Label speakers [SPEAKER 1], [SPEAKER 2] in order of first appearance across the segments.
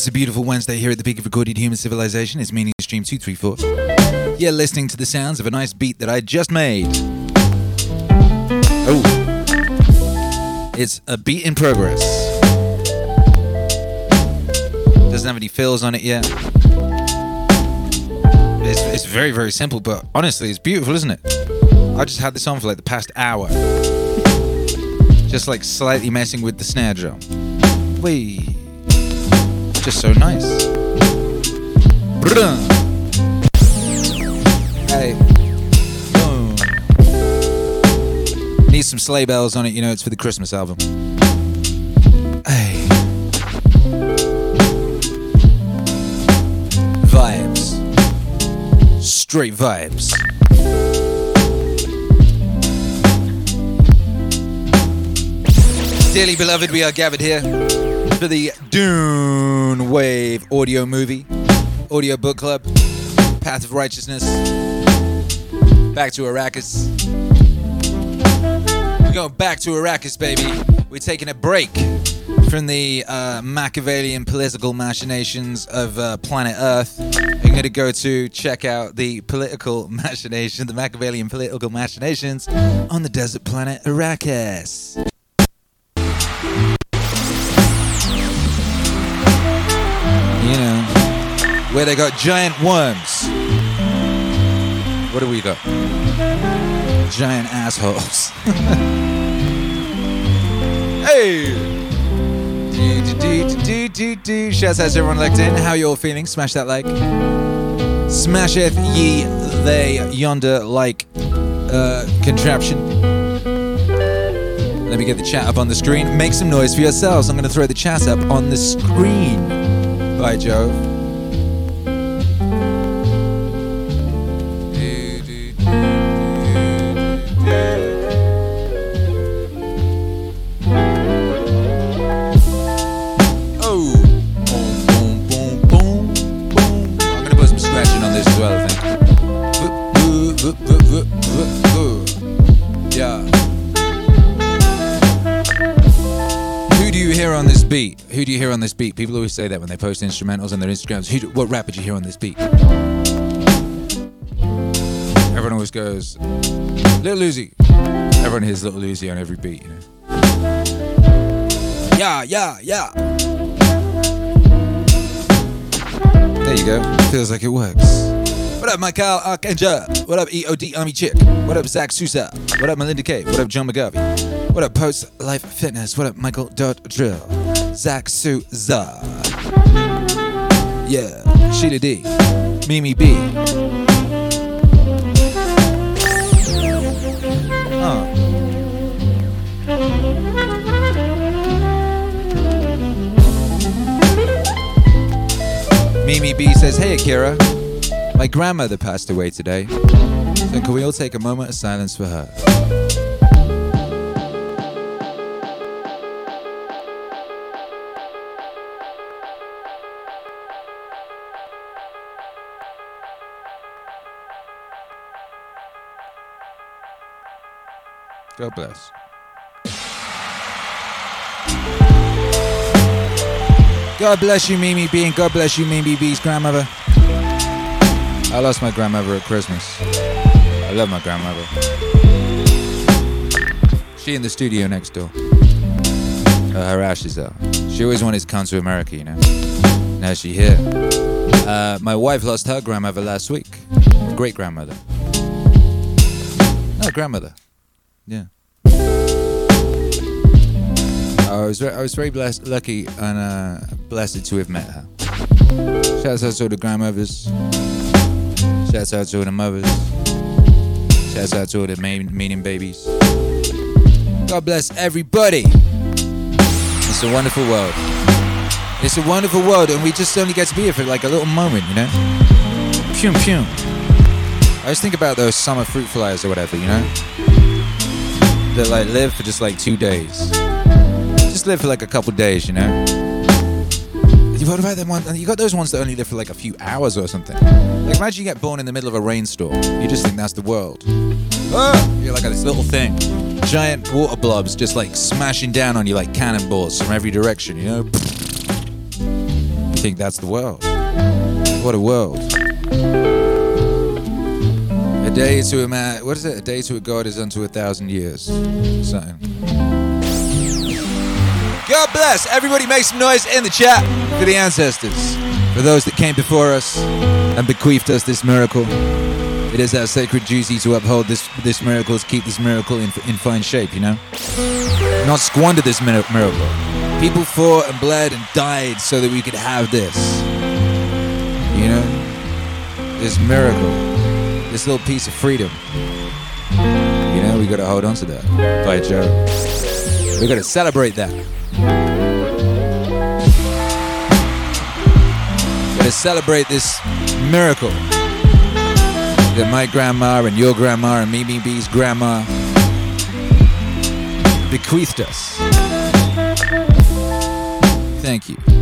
[SPEAKER 1] It's a beautiful Wednesday here at the peak of recorded human civilization. It's Meaning Stream 234. You're listening to the sounds of a nice beat that I just made. Oh. It's a beat in progress. Doesn't have any fills on it yet. It's, it's very, very simple, but honestly, it's beautiful, isn't it? I just had this on for like the past hour. Just like slightly messing with the snare drum. Wait. Just so nice. Bruh. Hey. Boom. Need some sleigh bells on it, you know, it's for the Christmas album. Hey. Vibes. Straight vibes. Dearly beloved, we are gathered here for the Dune Wave audio movie, audio book club, Path of Righteousness. Back to Arrakis. We're going back to Arrakis, baby. We're taking a break from the uh, Machiavellian political machinations of uh, planet Earth. We're going to go to check out the political machination, the Machiavellian political machinations on the desert planet Arrakis. You know, where they got giant worms. What do we got? Giant assholes. hey! Do, do. Shouts out to everyone locked in. How you all feeling? Smash that like. Smasheth ye they yonder like uh, contraption. Let me get the chat up on the screen. Make some noise for yourselves. I'm going to throw the chat up on the screen. By Jove. Hear on this beat? People always say that when they post instrumentals on their Instagrams. Who what rap did you hear on this beat? Everyone always goes, Little Uzi. Everyone hears Little Uzi on every beat, you know. Yeah, yeah, yeah. There you go. Feels like it works. What up, Michael Arcangel? What up, EOD Army Chick? What up, Zach Sousa? What up, Melinda K? What up, John McGarvey? What up, Post Life Fitness? What up, Michael Dot Drill? Zach Souza. Yeah, Sheila D. Mimi B. Mimi B says, Hey Akira, my grandmother passed away today. So can we all take a moment of silence for her? God bless. God bless you, Mimi B, and God bless you, Mimi B's grandmother. I lost my grandmother at Christmas. I love my grandmother. She in the studio next door. Uh, her ashes are. She always wanted to come to America, you know. Now she here. Uh, my wife lost her grandmother last week. Great grandmother. No, grandmother. Yeah. I was very, I was very blessed, lucky and uh, blessed to have met her. Shouts out to the grandmothers. Shouts out to the mothers. Shouts out to the main, meaning babies. God bless everybody. It's a wonderful world. It's a wonderful world, and we just only get to be here for like a little moment, you know? Pum pum. I just think about those summer fruit flies or whatever, you know? That like live for just like two days. Just live for like a couple days, you know? You What about them ones? You got those ones that only live for like a few hours or something. Like imagine you get born in the middle of a rainstorm. You just think that's the world. Oh, you're like this little thing. Giant water blobs just like smashing down on you like cannonballs from every direction, you know? You think that's the world. What a world. A day to a man, what is it? A day to a god is unto a thousand years. Something. God bless. Everybody make some noise in the chat for the ancestors, for those that came before us and bequeathed us this miracle. It is our sacred duty to uphold this this miracle, to keep this miracle in, in fine shape, you know? Not squander this miracle. People fought and bled and died so that we could have this. You know? This miracle. This little piece of freedom. You know, we gotta hold on to that. By Joe. We gotta celebrate that. We gotta celebrate this miracle that my grandma and your grandma and Mimi B's grandma bequeathed us. Thank you.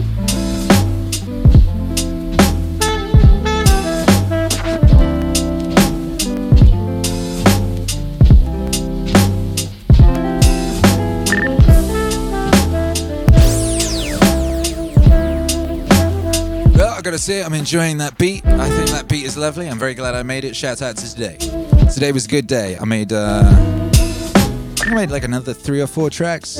[SPEAKER 1] It. I'm enjoying that beat. I think that beat is lovely. I'm very glad I made it. Shout out to today. Today was a good day. I made, uh, I made like another three or four tracks.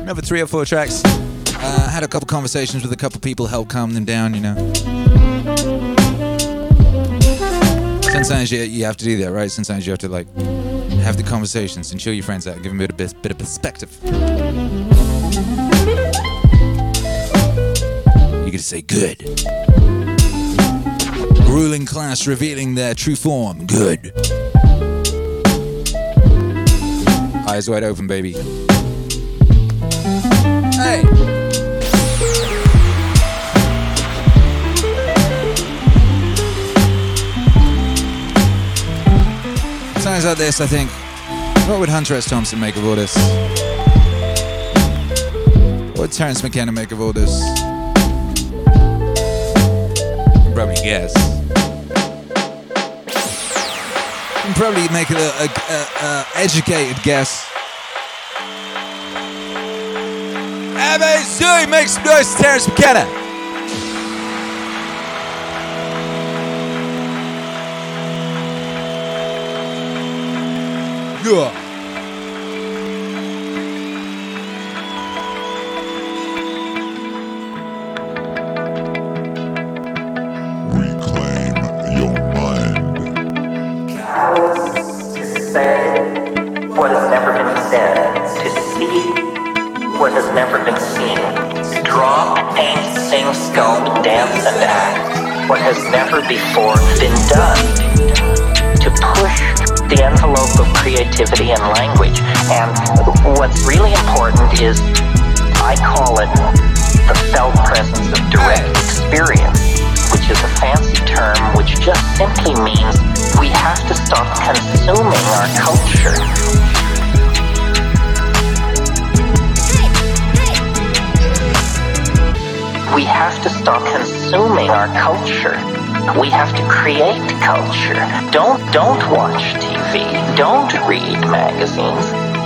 [SPEAKER 1] Another three or four tracks. Uh, had a couple conversations with a couple people, helped calm them down, you know. Sometimes you, you have to do that, right? Sometimes you have to like have the conversations and chill your friends out, give them a bit of, bit of perspective. Say good. Ruling class revealing their true form. Good. Eyes wide open, baby. Hey! Times like this, I think, what would Hunter S. Thompson make of all this? What would Terence McKenna make of all this? Probably guess. You can probably make a, a, a, a educated guess. Zooey makes some noise to Terence McKenna. Yeah.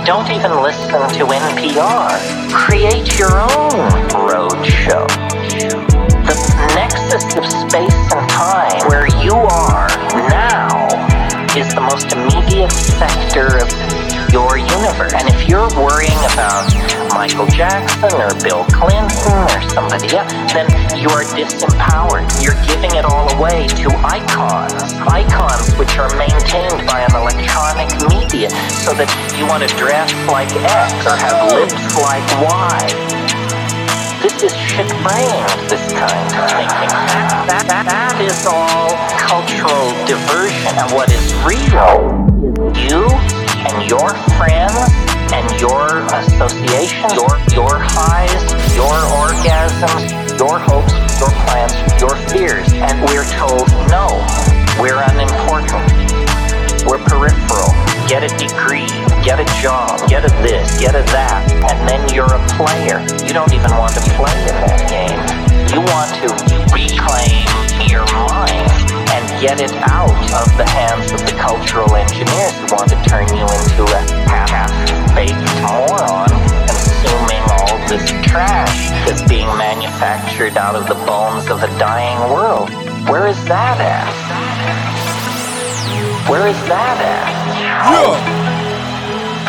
[SPEAKER 2] Don't even listen to NPR. Create your own roadshow. The nexus of space and time where you are now is the most immediate sector of your universe. And if you're worrying about Michael Jackson or Bill Clinton or somebody else, then you are disempowered. You're giving it all away to icons. Icons which are maintained by an electronic media so that you want to dress like X or have lips like Y. This is shit brains, this kind of thinking. That, that, that, is all cultural diversion. And what is real you your friends and your association, your your highs, your orgasms, your hopes, your plans, your fears. And we're told no, we're unimportant. We're peripheral. Get a degree, get a job, get a this, get a that, and then you're a player. You don't even want to play in that game. Manufactured out of the bones of a dying world. Where is that at? Where is that at?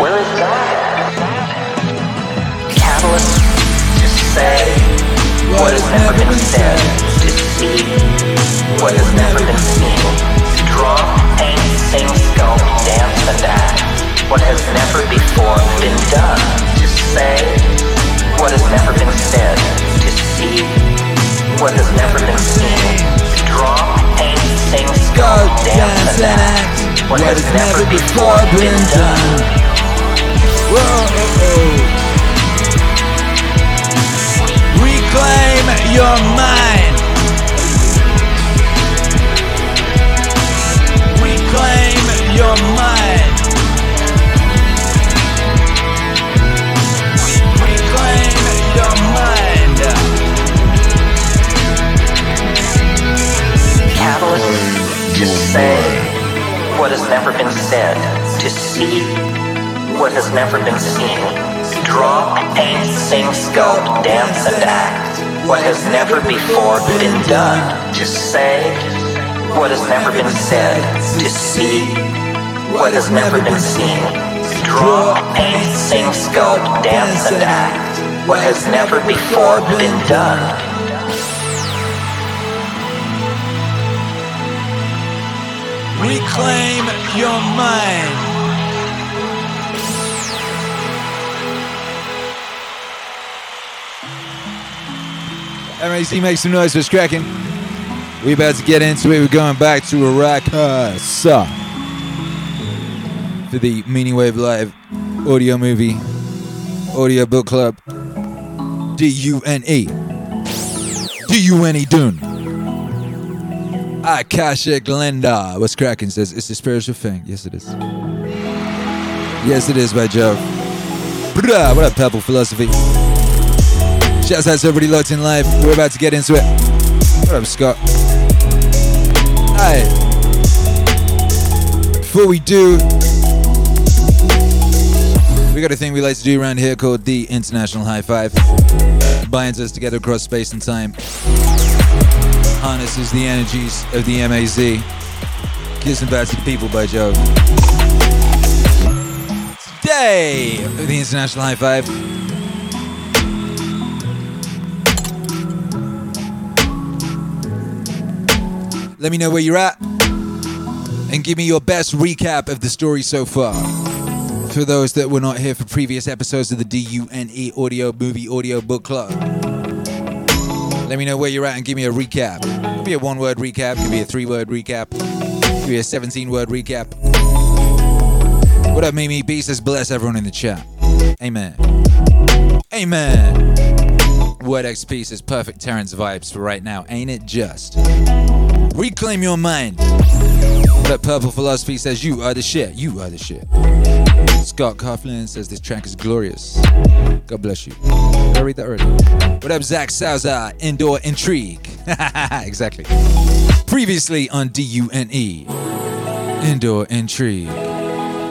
[SPEAKER 2] Where is that at? Catalyst to say what has never been said, to see what has never been seen, to draw, paint, sing, sculpt, dance, and act what has never before been done, to say what has never been said, to see what has never been seen, to draw, paint, sing, sculpt, dance, and act what has never before been done.
[SPEAKER 1] Reclaim your mind. Reclaim your mind.
[SPEAKER 2] Say what has never been said, to see what has never been seen, draw, paint, sing, sculpt, dance, and act. What has never before been done, to say what has never been said, to see what has never been seen, draw, paint, sing, sculpt, dance, and act. What has never before been done.
[SPEAKER 1] Reclaim your mind. MAC make some noise for cracking. We about to get into it. We're going back to Iraq. Arrakasa for the Meaning Wave Live audio movie, audio book club. D U N E. D U N E Dune. Akashic Linda. What's cracking says it's a spiritual thing. Yes, it is. Yes, it is, by Joe. What up, Pebble Philosophy? Shouts out to everybody locked in live. We're about to get into it. What up, Scott? Hi. Before we do, we got a thing we like to do around here called the International High Five. Binds us together across space and time harnesses the energies of the MAZ. Back to the people by Joe. Today, the International High Five. Let me know where you're at and give me your best recap of the story so far. For those that were not here for previous episodes of the DUNE Audio Movie Audio Book Club. Let me know where you're at and give me a recap. Could be a one word recap, could be a three word recap, could be a 17 word recap. What up, Mimi B says, bless everyone in the chat. Amen. Amen. Word XP says, perfect Terence vibes for right now, ain't it just? Reclaim your mind. Up, Purple Philosophy says, you are the shit. You are the shit. Scott Coughlin says, this track is glorious. God bless you. Did I read that already? What up, Zach Salza? Indoor Intrigue. exactly. Previously on DUNE. Indoor Intrigue.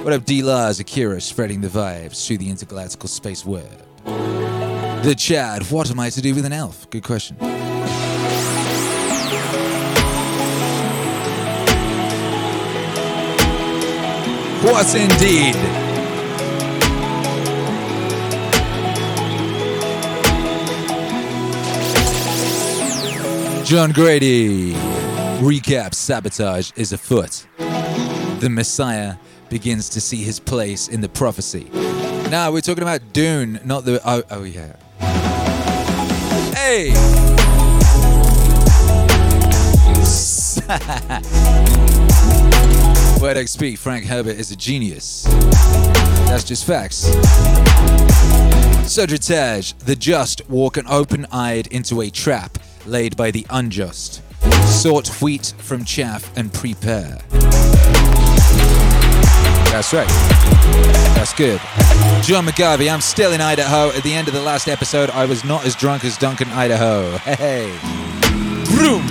[SPEAKER 1] What up, D Lars Akira, spreading the vibes through the intergalactical space web? The Chad, what am I to do with an elf? Good question. What indeed? John Grady. Recap Sabotage is afoot. The Messiah begins to see his place in the prophecy. Now we're talking about Dune, not the. Oh, oh yeah. Hey! word speak, Frank Herbert is a genius. That's just facts. Sudrataj, the just walk an open eyed into a trap laid by the unjust. Sort wheat from chaff and prepare. That's right. That's good. John McGarvey, I'm still in Idaho. At the end of the last episode, I was not as drunk as Duncan, Idaho. Hey. Vroom.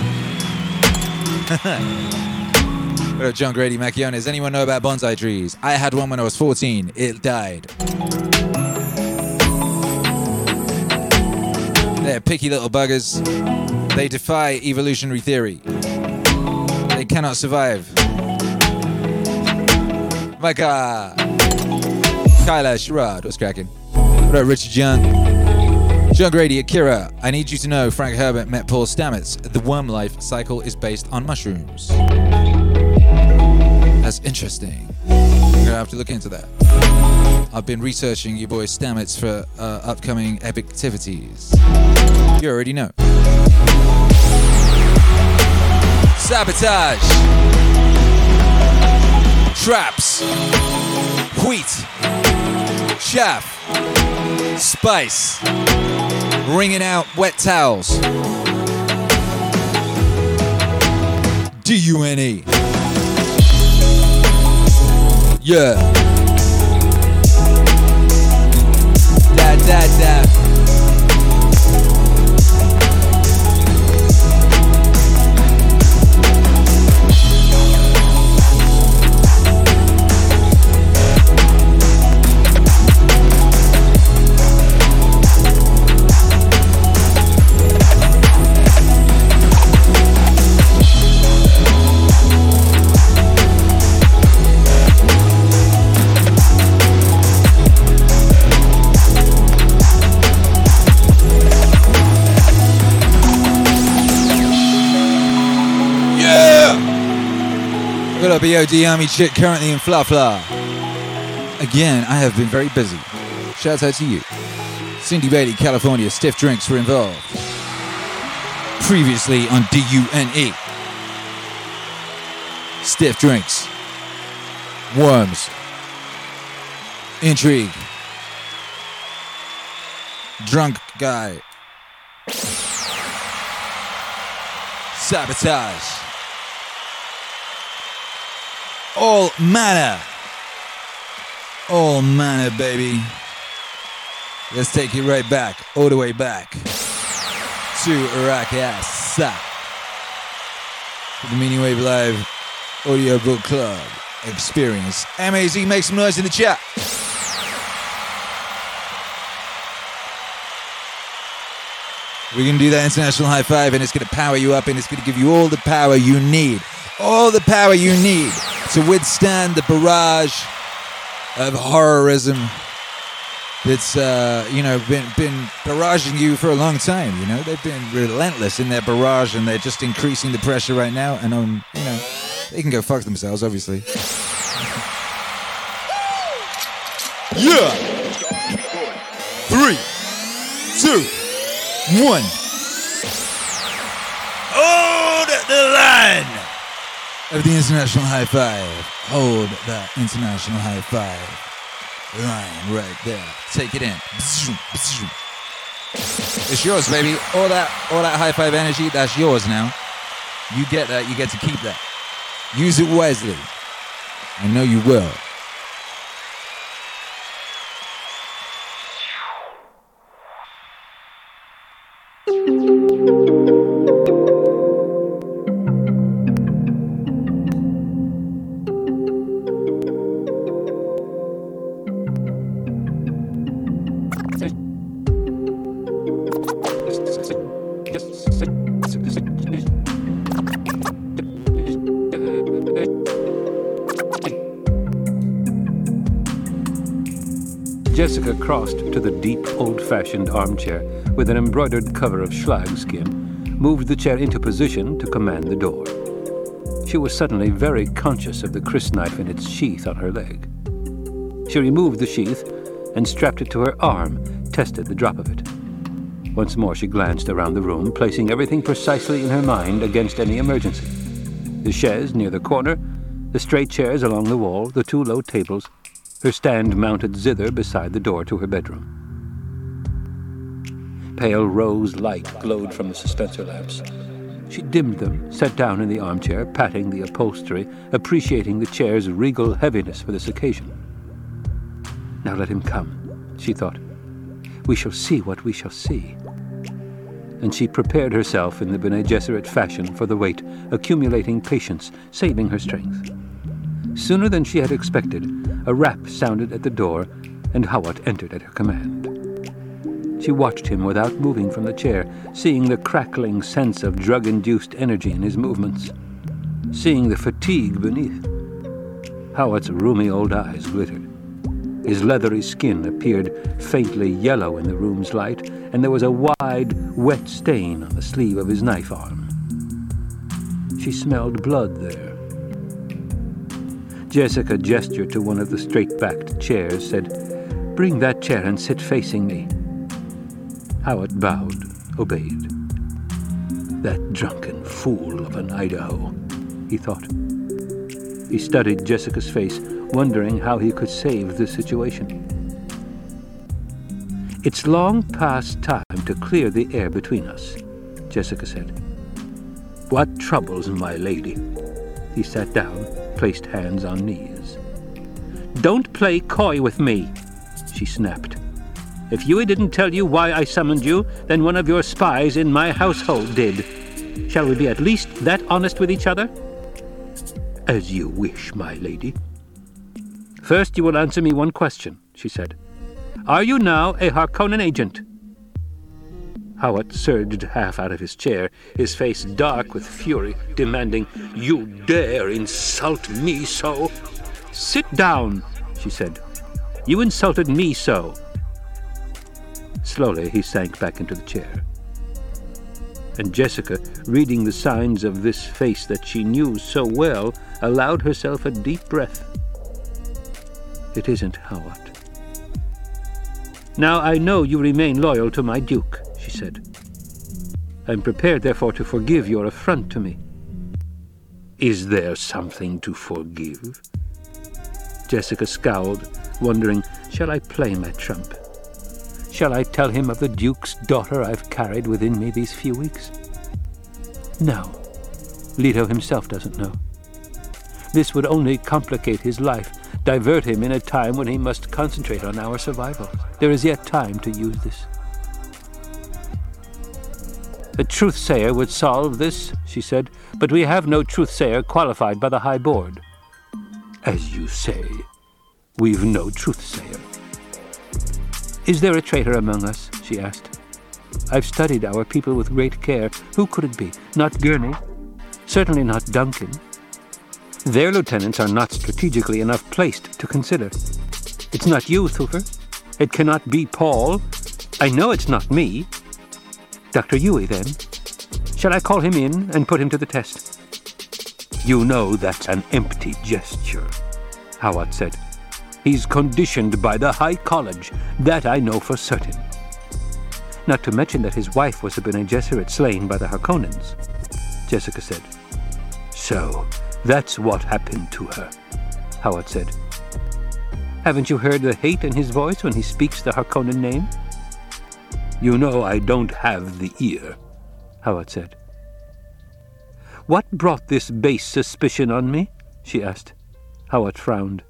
[SPEAKER 1] what up, John Grady Macchione? Does anyone know about bonsai trees? I had one when I was 14. It died. They're picky little buggers. They defy evolutionary theory. They cannot survive. Micah! Kyla Sherrod, what's cracking? What up, Richard Young? John Grady, Akira, I need you to know Frank Herbert met Paul Stamets. The worm life cycle is based on mushrooms. That's interesting. I'm gonna have to look into that. I've been researching your boy Stamets for uh, upcoming epic activities. You already know. Sabotage. Traps. Wheat. Chaff. Spice. Wringing out wet towels. D-U-N-E. Yeah. Da da da. Up, Army chick currently in Fla Fla? Again, I have been very busy. Shouts out to you. Cindy Bailey, California, stiff drinks were involved. Previously on DUNE. Stiff drinks. Worms. Intrigue. Drunk guy. Sabotage. All manner. All manner, baby. Let's take it right back, all the way back to Rakasa. The Meaning Wave Live Audio Book Club experience. MAZ, make some noise in the chat. We're gonna do that international high five, and it's gonna power you up, and it's gonna give you all the power you need, all the power you need to withstand the barrage of horrorism that's uh, you know been been barraging you for a long time. You know they've been relentless in their barrage, and they're just increasing the pressure right now. And um, you know they can go fuck themselves, obviously. Yeah. Three, two, one. Hold the line of the international high five. Hold that international high five line right there. Take it in. It's yours, baby. All that, all that high five energy, that's yours now. You get that. You get to keep that. Use it wisely. I know you will.
[SPEAKER 3] Crossed to the deep, old fashioned armchair with an embroidered cover of schlag skin, moved the chair into position to command the door. She was suddenly very conscious of the crysknife in its sheath on her leg. She removed the sheath and strapped it to her arm, tested the drop of it. Once more she glanced around the room, placing everything precisely in her mind against any emergency. The chaise near the corner, The straight chairs along the wall, the two low tables, her stand mounted zither beside the door to her bedroom. Pale rose light glowed from the suspensor lamps. She dimmed them, sat down in the armchair, patting the upholstery, appreciating the chair's regal heaviness for this occasion. Now let him come, she thought. We shall see what we shall see. And she prepared herself in the Bene Gesserit fashion for the wait, accumulating patience, saving her strength. Sooner than she had expected, a rap sounded at the door, and Hawat entered at her command. She watched him without moving from the chair, seeing the crackling sense of drug induced energy in his movements, seeing the fatigue beneath. Hawat's rheumy old eyes glittered. His leathery skin appeared faintly yellow in the room's light, and there was a wide, wet stain on the sleeve of his knife arm. She smelled blood there. Jessica gestured to one of the straight backed chairs, said, Bring that chair and sit facing me. Hawat bowed, obeyed. That drunken fool of an Idaho, he thought. He studied Jessica's face, wondering how he could save the situation. It's long past time to clear the air between us, Jessica said. What troubles my lady? He sat down, placed hands on knees. Don't play coy with me, she snapped. If Yueh didn't tell you why I summoned you, then one of your spies in my household did. Shall we be at least that honest with each other? As you wish, my lady. First, you will answer me one question, she said. Are you now a Harkonnen agent? Hawat surged half out of his chair, his face dark with fury, demanding, You dare insult me so? Sit down, she said. You insulted me so. Slowly he sank back into the chair. And Jessica, reading the signs of this face that she knew so well, allowed herself a deep breath. It isn't Hawat. Now I know you remain loyal to my Duke, she said. I'm prepared, therefore, to forgive your affront to me. Is there something to forgive? Jessica scowled, wondering, shall I play my trump? Shall I tell him of the Duke's daughter I've carried within me these few weeks? No. Leto himself doesn't know. This would only complicate his life, divert him in a time when he must concentrate on our survival. There is yet time to use this. A truth-sayer would solve this, she said, but we have no truth-sayer qualified by the High Board. As you say, we've no truth-sayer. Is there a traitor among us? she asked. I've studied our people with great care. Who could it be? Not Gurney. Certainly not Duncan. Their lieutenants are not strategically enough placed to consider. It's not you, Thufir. It cannot be Paul. I know it's not me. Dr. Yueh, then. Shall I call him in and put him to the test? You know that's an empty gesture, Hawat said. He's conditioned by the High College. That I know for certain. Not to mention that his wife was a Bene Gesserit slain by the Harkonnens, Jessica said. So, that's what happened to her, Hawat said. Haven't you heard the hate in his voice when he speaks the Harkonnen name? You know I don't have the ear, Hawat said. What brought this base suspicion on me? she asked. Hawat frowned.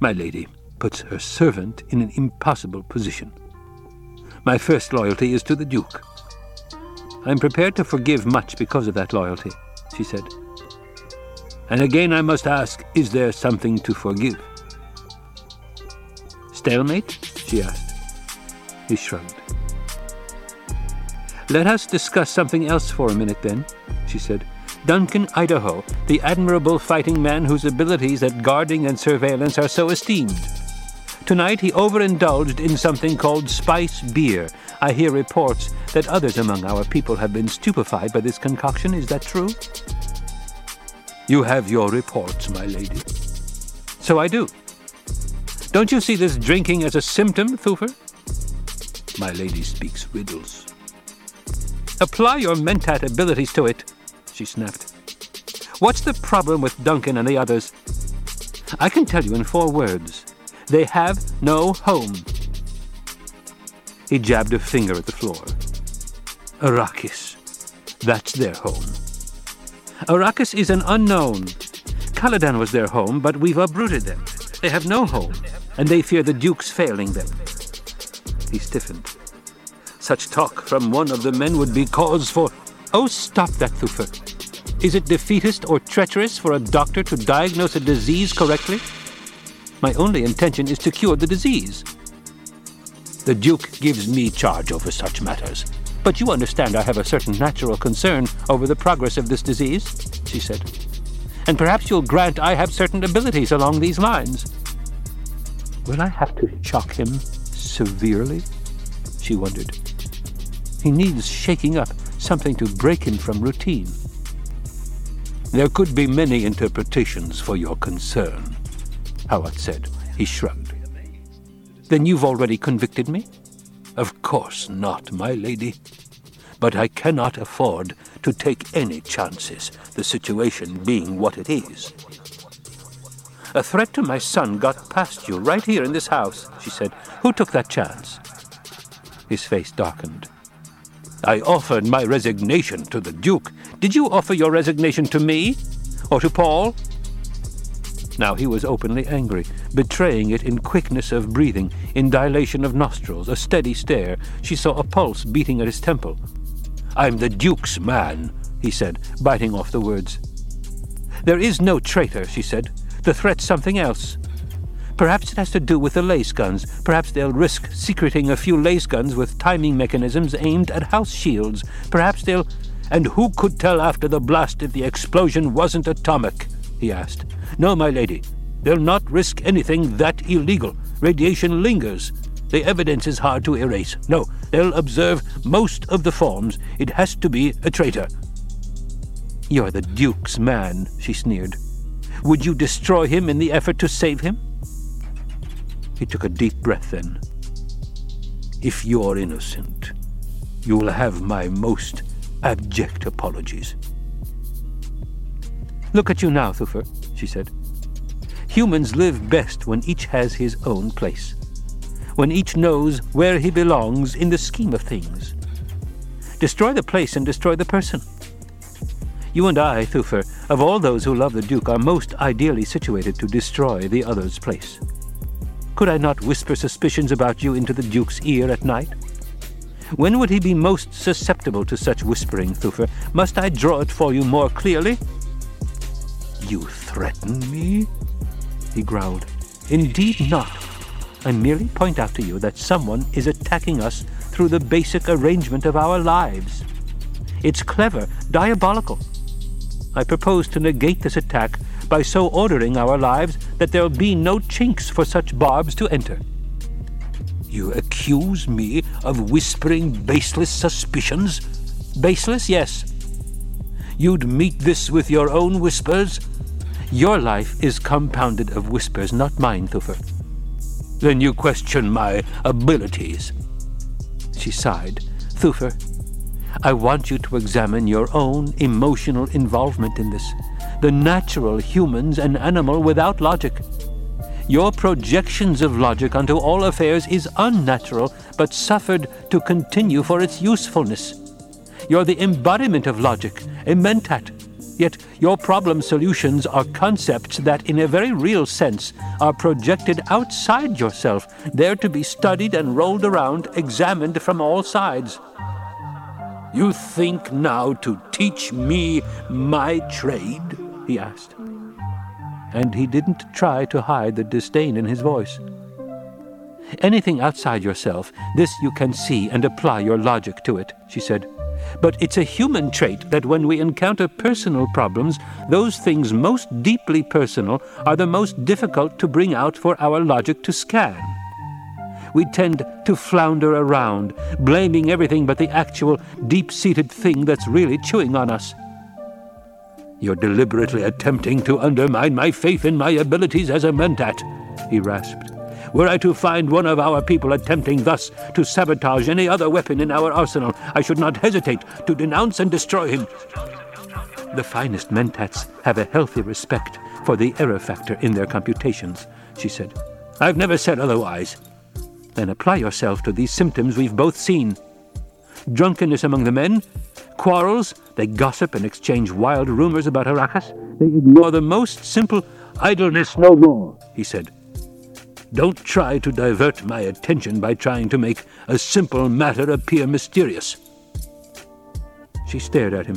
[SPEAKER 3] My lady puts her servant in an impossible position. My first loyalty is to the Duke. I'm prepared to forgive much because of that loyalty, she said. And again I must ask, is there something to forgive? Stalemate? she asked. He shrugged. Let us discuss something else for a minute, then, she said. Duncan Idaho, the admirable fighting man whose abilities at guarding and surveillance are so esteemed. Tonight he overindulged in something called spice beer. I hear reports that others among our people have been stupefied by this concoction. Is that true? You have your reports, my lady. So I do. Don't you see this drinking as a symptom, Thufir? My lady speaks riddles. Apply your mentat abilities to it, she snapped. What's the problem with Duncan and the others? I can tell you in four words. They have no home. He jabbed a finger at the floor. Arrakis. That's their home. Arrakis is an unknown. Caladan was their home, but we've uprooted them. They have no home, and they fear the Duke's failing them. He stiffened. Such talk from one of the men would be cause for. Oh, stop that, Thufir. Is it defeatist or treacherous for a doctor to diagnose a disease correctly? My only intention is to cure the disease. The Duke gives me charge over such matters. But you understand I have a certain natural concern over the progress of this disease, she said. And perhaps you'll grant I have certain abilities along these lines. Will I have to shock him severely? She wondered. He needs shaking up, something to break him from routine. There could be many interpretations for your concern, Hawat said. He shrugged. Then you've already convicted me? Of course not, my lady. But I cannot afford to take any chances, the situation being what it is. A threat to my son got past you right here in this house, she said. Who took that chance? His face darkened. I offered my resignation to the Duke. Did you offer your resignation to me? Or to Paul? Now he was openly angry, betraying it in quickness of breathing, in dilation of nostrils, a steady stare. She saw a pulse beating at his temple. I'm the Duke's man, he said, biting off the words. There is no traitor, she said. The threat's something else. Perhaps it has to do with the lasguns. Perhaps they'll risk secreting a few lasguns with timing mechanisms aimed at house shields. Perhaps they'll. And who could tell after the blast if the explosion wasn't atomic? he asked. No, my lady. They'll not risk anything that illegal. Radiation lingers. The evidence is hard to erase. No, they'll observe most of the forms. It has to be a traitor. You're the Duke's man, she sneered. Would you destroy him in the effort to save him? He took a deep breath then. If you're innocent, you'll have my most abject apologies. Look at you now, Thufir, she said. Humans live best when each has his own place, when each knows where he belongs in the scheme of things. Destroy the place and destroy the person. You and I, Thufir, of all those who love the Duke, are most ideally situated to destroy the other's place. Could I not whisper suspicions about you into the Duke's ear at night? When would he be most susceptible to such whispering, Thufir? Must I draw it for you more clearly? You threaten me? He growled. Indeed not. I merely point out to you that someone is attacking us through the basic arrangement of our lives. It's clever, diabolical. I propose to negate this attack by so ordering our lives that there'll be no chinks for such barbs to enter. You accuse me of whispering baseless suspicions? Baseless, yes. You'd meet this with your own whispers? Your life is compounded of whispers, not mine, Thufir. Then you question my abilities. She sighed. Thufir, I want you to examine your own emotional involvement in this. The natural humans and animal without logic. Your projections of logic onto all affairs is unnatural, but suffered to continue for its usefulness. You're the embodiment of logic, a mentat. Yet your problem solutions are concepts that, in a very real sense, are projected outside yourself, there to be studied and rolled around, examined from all sides. You think now to teach me my trade? He asked. And he didn't try to hide the disdain in his voice. Anything outside yourself, this you can see and apply your logic to it, she said. But it's a human trait that when we encounter personal problems, those things most deeply personal are the most difficult to bring out for our logic to scan we tend to flounder around, blaming everything but the actual deep seated thing that's really chewing on us. You're deliberately attempting to undermine my faith in my abilities as a mentat, he rasped. Were I to find one of our people attempting thus to sabotage any other weapon in our arsenal, I should not hesitate to denounce and destroy him. The finest mentats have a healthy respect for the error factor in their computations, she said. I've never said otherwise. Then apply yourself to these symptoms we've both seen. Drunkenness among the men, quarrels, they gossip and exchange wild rumors about Arrakis. They ignore the most simple idleness no more, he said. Don't try to divert my attention by trying to make a simple matter appear mysterious. She stared at him,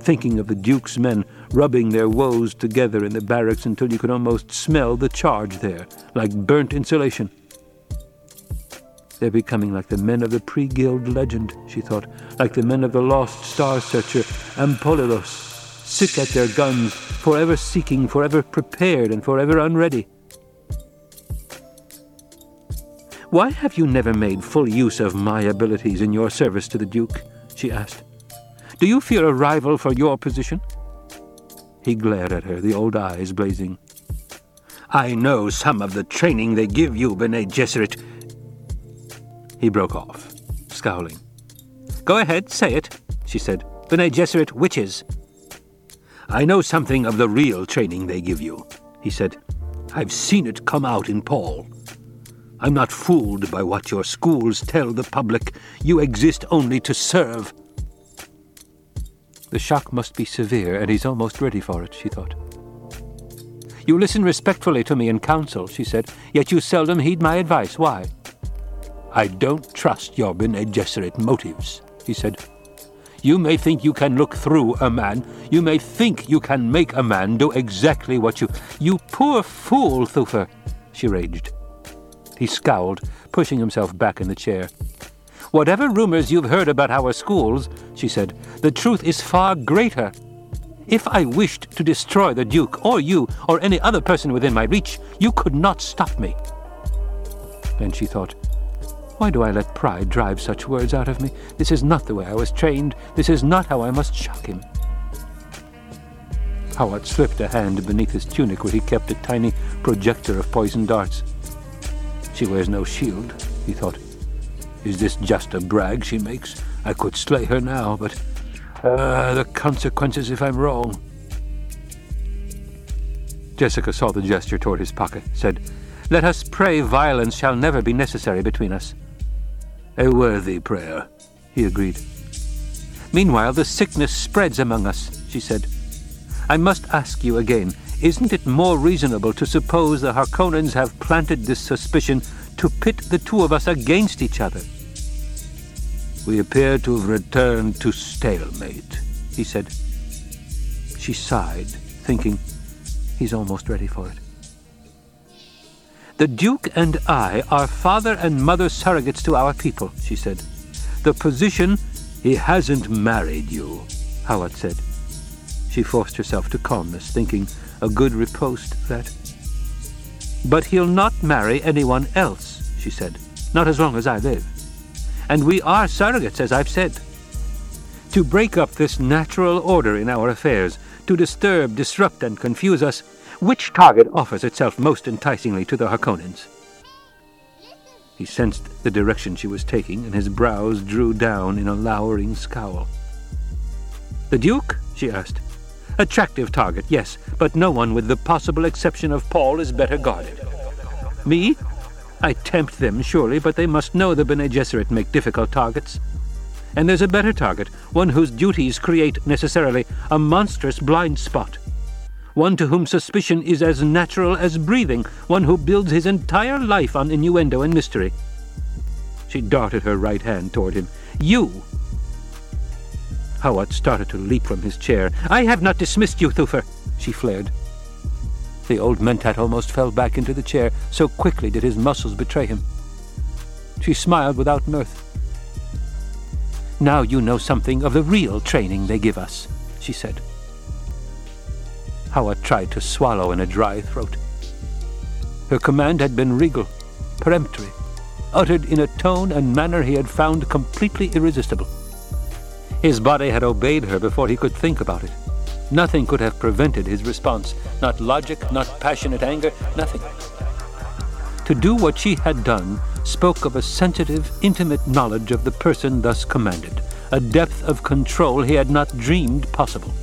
[SPEAKER 3] thinking of the Duke's men rubbing their woes together in the barracks until you could almost smell the charge there, like burnt insulation. They're becoming like the men of the pre-guild legend, she thought, like the men of the lost star searcher, Ampoliros, sick at their guns, forever seeking, forever prepared, and forever unready. Why have you never made full use of my abilities in your service to the Duke? she asked. Do you fear a rival for your position? He glared at her, the old eyes blazing. I know some of the training they give you, Bene Gesserit. He broke off, scowling. Go ahead, say it, she said. Bene Gesserit witches. I know something of the real training they give you, he said. I've seen it come out in Paul. I'm not fooled by what your schools tell the public. You exist only to serve. The shock must be severe, and he's almost ready for it, she thought. You listen respectfully to me in council, she said, yet you seldom heed my advice. Why? I don't trust your Bene Gesserit motives, he said. You may think you can look through a man. You may think you can make a man do exactly what you... You poor fool, Thufir, she raged. He scowled, pushing himself back in the chair. Whatever rumors you've heard about our schools, she said, the truth is far greater. If I wished to destroy the Duke, or you, or any other person within my reach, you could not stop me. Then she thought, why do I let pride drive such words out of me? This is not the way I was trained. This is not how I must shock him. Hawat slipped a hand beneath his tunic where he kept a tiny projector of poison darts. She wears no shield, he thought. Is this just a brag she makes? I could slay her now, but uh, the consequences if I'm wrong. Jessica saw the gesture toward his pocket, said, Let us pray violence shall never be necessary between us. A worthy prayer, he agreed. Meanwhile, the sickness spreads among us, she said. I must ask you again, isn't it more reasonable to suppose the Harkonnens have planted this suspicion to pit the two of us against each other? We appear to have returned to stalemate, he said. She sighed, thinking, he's almost ready for it. The Duke and I are father and mother surrogates to our people, she said. The position, he hasn't married you, Hawat said. She forced herself to calmness, thinking, a good riposte, that. But he'll not marry anyone else, she said. Not as long as I live. And we are surrogates, as I've said. To break up this natural order in our affairs, to disturb, disrupt, and confuse us, which target offers itself most enticingly to the Harkonnens? He sensed the direction she was taking, and his brows drew down in a lowering scowl. The Duke? she asked. Attractive target, yes, but no one with the possible exception of Paul is better guarded. Me? I tempt them, surely, but they must know the Bene Gesserit make difficult targets. And there's a better target, one whose duties create, necessarily, a monstrous blind spot. One to whom suspicion is as natural as breathing, one who builds his entire life on innuendo and mystery. She darted her right hand toward him. You! Hawat started to leap from his chair. I have not dismissed you, Thufir, she flared. The old mentat almost fell back into the chair, so quickly did his muscles betray him. She smiled without mirth. Now you know something of the real training they give us, she said. Hawat tried to swallow in a dry throat. Her command had been regal, peremptory, uttered in a tone and manner he had found completely irresistible. His body had obeyed her before he could think about it. Nothing could have prevented his response. Not logic, not passionate anger, nothing. To do what she had done spoke of a sensitive, intimate knowledge of the person thus commanded, a depth of control he had not dreamed possible.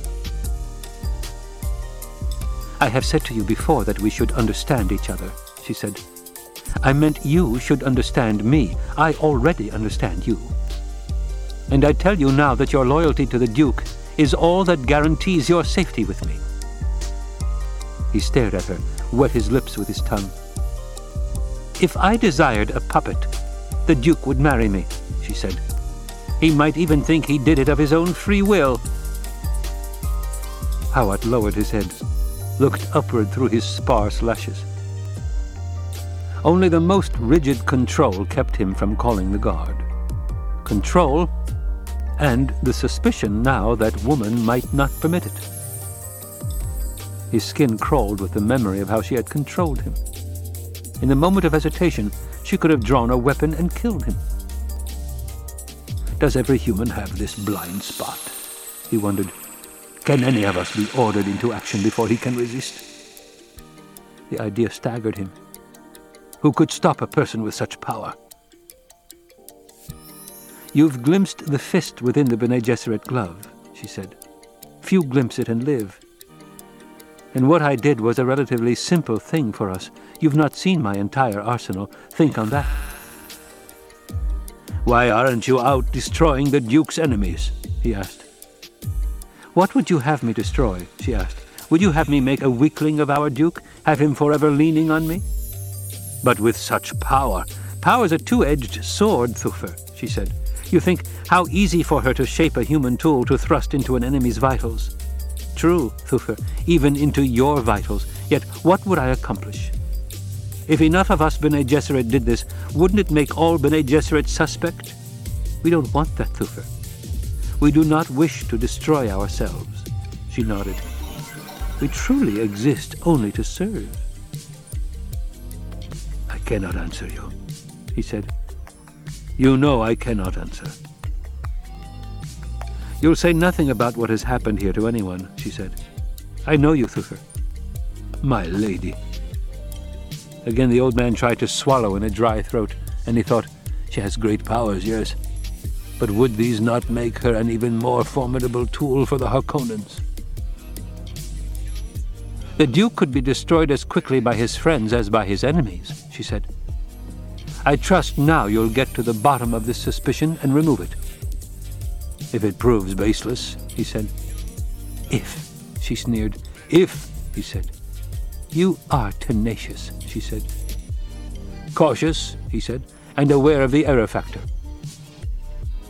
[SPEAKER 3] I have said to you before that we should understand each other, she said. I meant you should understand me. I already understand you. And I tell you now that your loyalty to the Duke is all that guarantees your safety with me. He stared at her, wet his lips with his tongue. If I desired a puppet, the Duke would marry me, she said. He might even think he did it of his own free will. Hawat lowered his head, looked upward through his sparse lashes. Only the most rigid control kept him from calling the guard. Control, and the suspicion now that woman might not permit it. His skin crawled with the memory of how she had controlled him. In the moment of hesitation, she could have drawn a weapon and killed him. Does every human have this blind spot? He wondered. Can any of us be ordered into action before he can resist? The idea staggered him. Who could stop a person with such power? You've glimpsed the fist within the Bene Gesserit glove, she said. Few glimpse it and live. And what I did was a relatively simple thing for us. You've not seen my entire arsenal. Think on that. Why aren't you out destroying the Duke's enemies? he asked. What would you have me destroy? she asked. Would you have me make a weakling of our Duke? Have him forever leaning on me? But with such power. Power's a two-edged sword, Thufir, she said. You think how easy for her to shape a human tool to thrust into an enemy's vitals. True, Thufir, even into your vitals. Yet what would I accomplish? If enough of us Bene Gesserit did this, wouldn't it make all Bene Gesserit suspect? We don't want that, Thufir. We do not wish to destroy ourselves. She nodded. We truly exist only to serve. I cannot answer you, he said. You know I cannot answer. You'll say nothing about what has happened here to anyone, she said. I know you, Thufir. My lady. Again the old man tried to swallow in a dry throat, and he thought, She has great powers, yes. But would these not make her an even more formidable tool for the Harkonnens? The Duke could be destroyed as quickly by his friends as by his enemies, she said. I trust now you'll get to the bottom of this suspicion and remove it. If it proves baseless, he said. If, she sneered. If, he said. You are tenacious, she said. Cautious, he said, and aware of the error factor.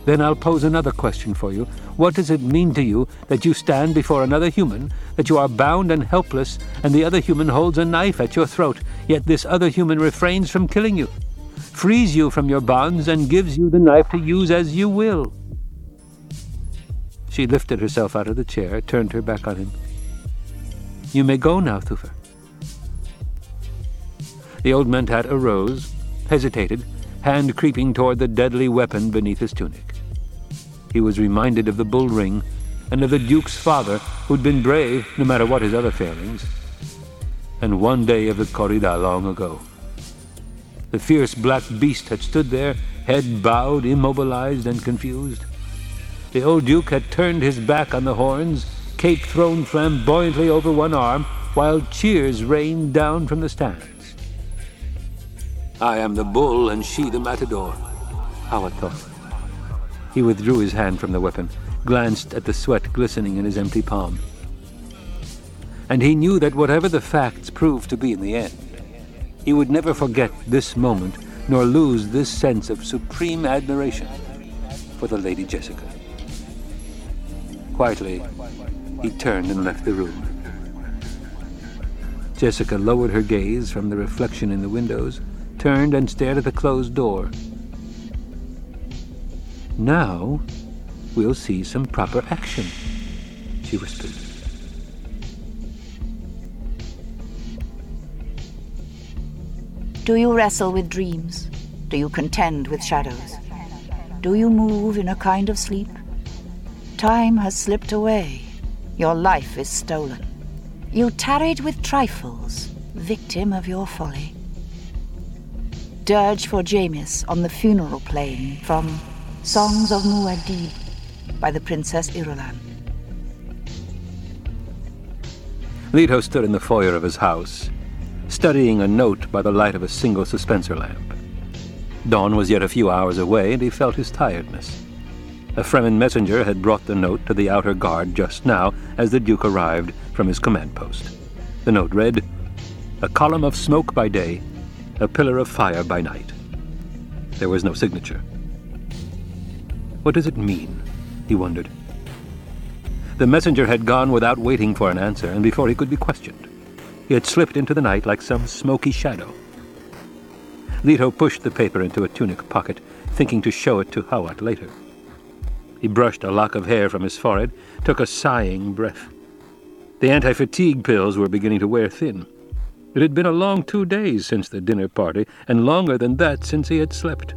[SPEAKER 3] Then I'll pose another question for you. What does it mean to you that you stand before another human, that you are bound and helpless, and the other human holds a knife at your throat, yet this other human refrains from killing you? frees you from your bonds, and gives you the knife to use as you will. She lifted herself out of the chair, turned her back on him. You may go now, Thufir. The old mentat arose, hesitated, hand creeping toward the deadly weapon beneath his tunic. He was reminded of the bull ring and of the Duke's father, who'd been brave no matter what his other failings, and one day of the corrida long ago. The fierce black beast had stood there, head bowed, immobilized, and confused. The old duke had turned his back on the horns, cape thrown flamboyantly over one arm, while cheers rained down from the stands. I am the bull and she the matador, Hawat thought. He withdrew his hand from the weapon, glanced at the sweat glistening in his empty palm. And he knew that whatever the facts proved to be in the end, he would never forget this moment, nor lose this sense of supreme admiration for the Lady Jessica. Quietly, he turned and left the room. Jessica lowered her gaze from the reflection in the windows, turned and stared at the closed door. Now, we'll see some proper action, she whispered.
[SPEAKER 4] Do you wrestle with dreams? Do you contend with shadows? Do you move in a kind of sleep? Time has slipped away. Your life is stolen. You tarried with trifles, victim of your folly. Dirge for Jamis on the funeral plain from Songs of Muad'Dib by the Princess Irulan.
[SPEAKER 3] Leto stood in the foyer of his house, studying a note by the light of a single suspensor lamp. Dawn was yet a few hours away, and he felt his tiredness. A Fremen messenger had brought the note to the outer guard just now as the Duke arrived from his command post. The note read, A column of smoke by day, a pillar of fire by night. There was no signature. What does it mean? He wondered. The messenger had gone without waiting for an answer, and before he could be questioned. He had slipped into the night like some smoky shadow. Leto pushed the paper into a tunic pocket, thinking to show it to Hawat later. He brushed a lock of hair from his forehead, took a sighing breath. The anti-fatigue pills were beginning to wear thin. It had been a long two days since the dinner party, and longer than that since he had slept.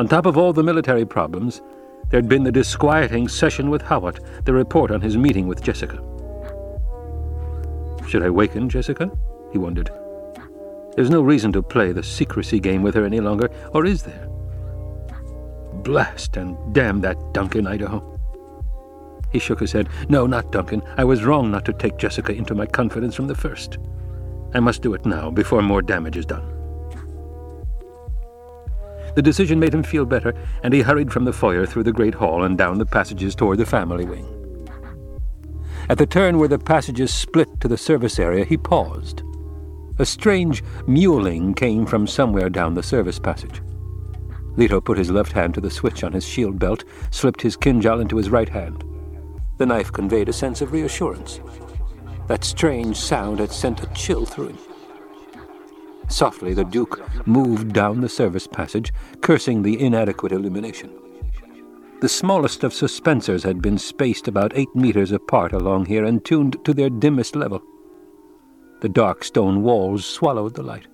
[SPEAKER 3] On top of all the military problems, there'd been the disquieting session with Hawat, the report on his meeting with Jessica. Should I waken Jessica? He wondered. There's no reason to play the secrecy game with her any longer, or is there? Blast and damn that Duncan, Idaho. He shook his head. No, not Duncan. I was wrong not to take Jessica into my confidence from the first. I must do it now, before more damage is done. The decision made him feel better, and he hurried from the foyer through the great hall and down the passages toward the family wing. At the turn where the passages split to the service area, he paused. A strange mewling came from somewhere down the service passage. Leto put his left hand to the switch on his shield belt, slipped his kinjal into his right hand. The knife conveyed a sense of reassurance. That strange sound had sent a chill through him. Softly, the Duke moved down the service passage, cursing the inadequate illumination. The smallest of suspensors had been spaced about eight meters apart along here and tuned to their dimmest level. The dark stone walls swallowed the light.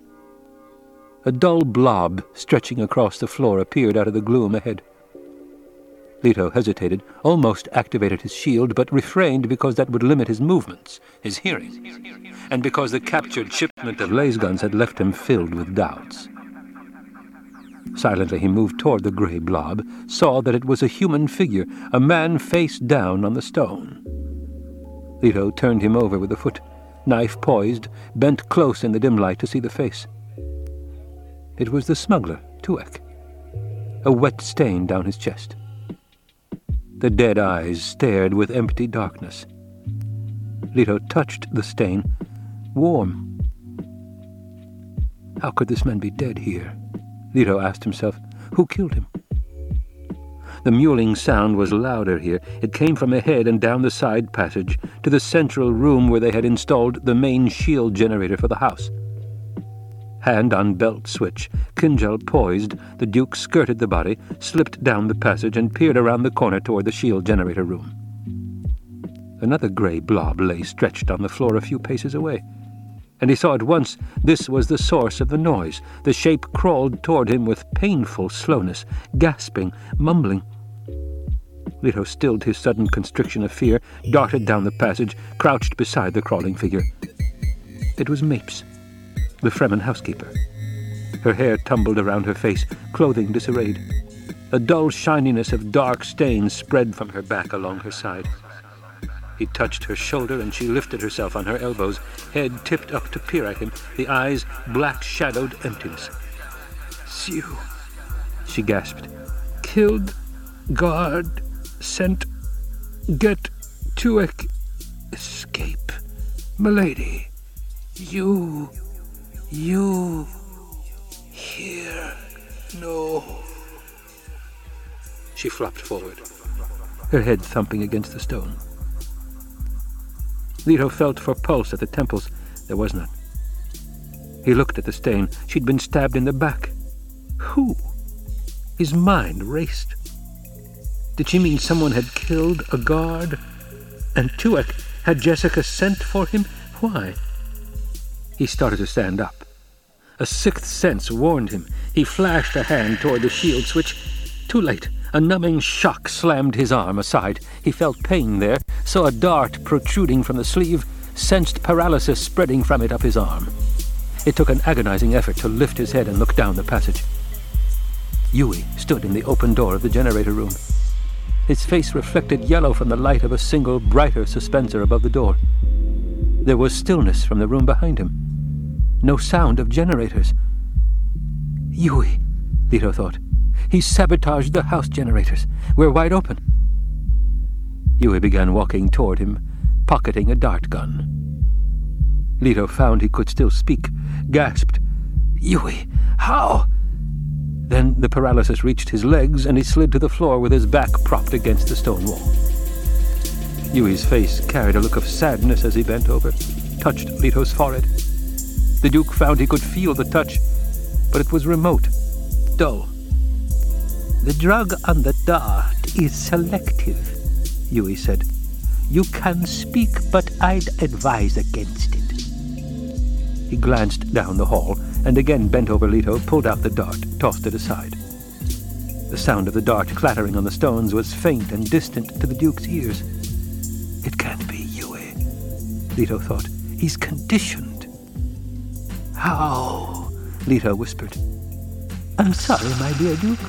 [SPEAKER 3] A dull blob stretching across the floor appeared out of the gloom ahead. Leto hesitated, almost activated his shield, but refrained because that would limit his movements, his hearing, and because the captured shipment of lasguns had left him filled with doubts. Silently he moved toward the gray blob, saw that it was a human figure, a man face down on the stone. Leto turned him over with a foot, knife poised, bent close in the dim light to see the face. It was the smuggler, Tuek, a wet stain down his chest. The dead eyes stared with empty darkness. Leto touched the stain, warm. How could this man be dead here? Leto asked himself. Who killed him? The mewling sound was louder here. It came from ahead and down the side passage to the central room where they had installed the main shield generator for the house. Hand on belt switch, Kinjal poised, the Duke skirted the body, slipped down the passage, and peered around the corner toward the shield generator room. Another gray blob lay stretched on the floor a few paces away, and he saw at once this was the source of the noise. The shape crawled toward him with painful slowness, gasping, mumbling. Leto stilled his sudden constriction of fear, darted down the passage, crouched beside the crawling figure. It was Mapes the Fremen housekeeper. Her hair tumbled around her face, clothing disarrayed. A dull shininess of dark stains spread from her back along her side. He touched her shoulder, and she lifted herself on her elbows, head tipped up to peer at him, the eyes black-shadowed emptiness. Yueh, she gasped. Killed, guard, sent, get, Tuek, escape. Milady, you... You here? No. She flopped forward, her head thumping against the stone. Leto felt for pulse at the temples. There was none. He looked at the stain. She'd been stabbed in the back. Who? His mind raced. Did she mean someone had killed a guard? And Tuek had Jessica sent for him? Why? He started to stand up. A sixth sense warned him. He flashed a hand toward the shield switch. Too late. A numbing shock slammed his arm aside. He felt pain there, saw a dart protruding from the sleeve, sensed paralysis spreading from it up his arm. It took an agonizing effort to lift his head and look down the passage. Yueh stood in the open door of the generator room. His face reflected yellow from the light of a single, brighter suspensor above the door.
[SPEAKER 5] There was stillness from the room behind him. No sound of generators. Yueh, Leto thought. He sabotaged the house generators. We're wide open. Yueh began walking toward him, pocketing a dart gun. Leto found he could still speak, gasped, Yueh, how? Then the paralysis reached his legs, and he slid to the floor with his back propped against the stone wall. Yueh's face carried a look of sadness as he bent over, touched Leto's forehead. The Duke found he could feel the touch, but it was remote, dull.
[SPEAKER 3] The drug on the dart is selective, Yueh said. You can speak, but I'd advise against it.
[SPEAKER 5] He glanced down the hall and again bent over Leto, pulled out the dart, tossed it aside. The sound of the dart clattering on the stones was faint and distant to the Duke's ears. It can't be Yueh, Leto thought. He's conditioned.
[SPEAKER 3] How?
[SPEAKER 5] Leto whispered.
[SPEAKER 3] I'm sorry, my dear Duke,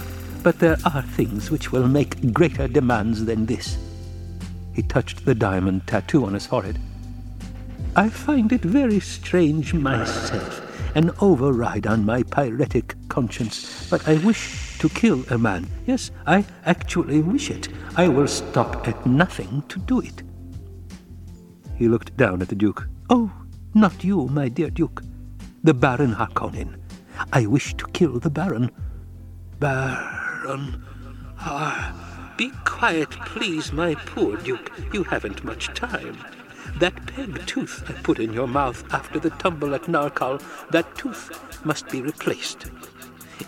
[SPEAKER 3] but there are things which will make greater demands than this.
[SPEAKER 5] He touched the diamond tattoo on his forehead.
[SPEAKER 3] I find it very strange myself, an override on my pyretic conscience, but I wish to kill a man. Yes, I actually wish it. I will stop at nothing to do it.
[SPEAKER 5] He looked down at the Duke.
[SPEAKER 3] Oh, not you, my dear Duke. The Baron Harkonnen. I wish to kill the Baron. Baron. Ah. Be quiet, please, my poor Duke. You haven't much time. That peg tooth I put in your mouth after the tumble at Narcal, that tooth must be replaced.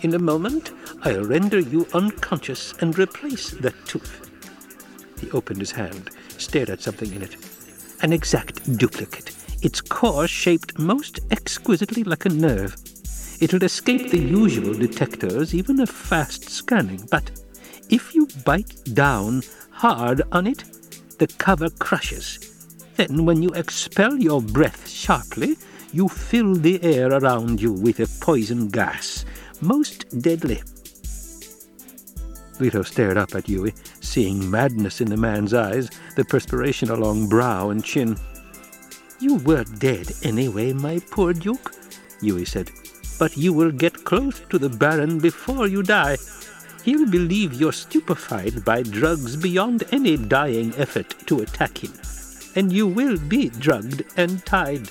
[SPEAKER 3] In a moment, I'll render you unconscious and replace that tooth. He opened his hand, stared at something in it. An exact duplicate, its core shaped most exquisitely like a nerve. It'll escape the usual detectors, even a fast scanning, but if you bite down hard on it, the cover crushes. Then, when you expel your breath sharply, you fill the air around you with a poison gas, most deadly.
[SPEAKER 5] Leto stared up at Yueh, seeing madness in the man's eyes, the perspiration along brow and chin.
[SPEAKER 3] You were dead anyway, my poor Duke, Yueh said. But you will get close to the Baron before you die. He'll believe you're stupefied by drugs beyond any dying effort to attack him. And you will be drugged and tied.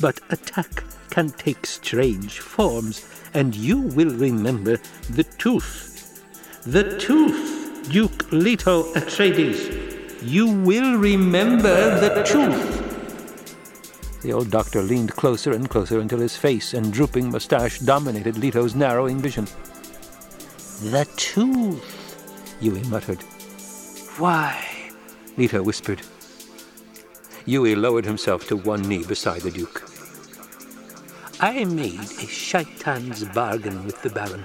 [SPEAKER 3] But attack can take strange forms, and you will remember the tooth. The tooth, Duke Leto Atreides. You will remember the tooth.
[SPEAKER 5] The old doctor leaned closer and closer until his face and drooping mustache dominated Leto's narrowing vision.
[SPEAKER 3] The tooth, Yueh muttered.
[SPEAKER 5] Why? Leto whispered. Yueh lowered himself to one knee beside the Duke.
[SPEAKER 3] I made a shaitan's bargain with the Baron,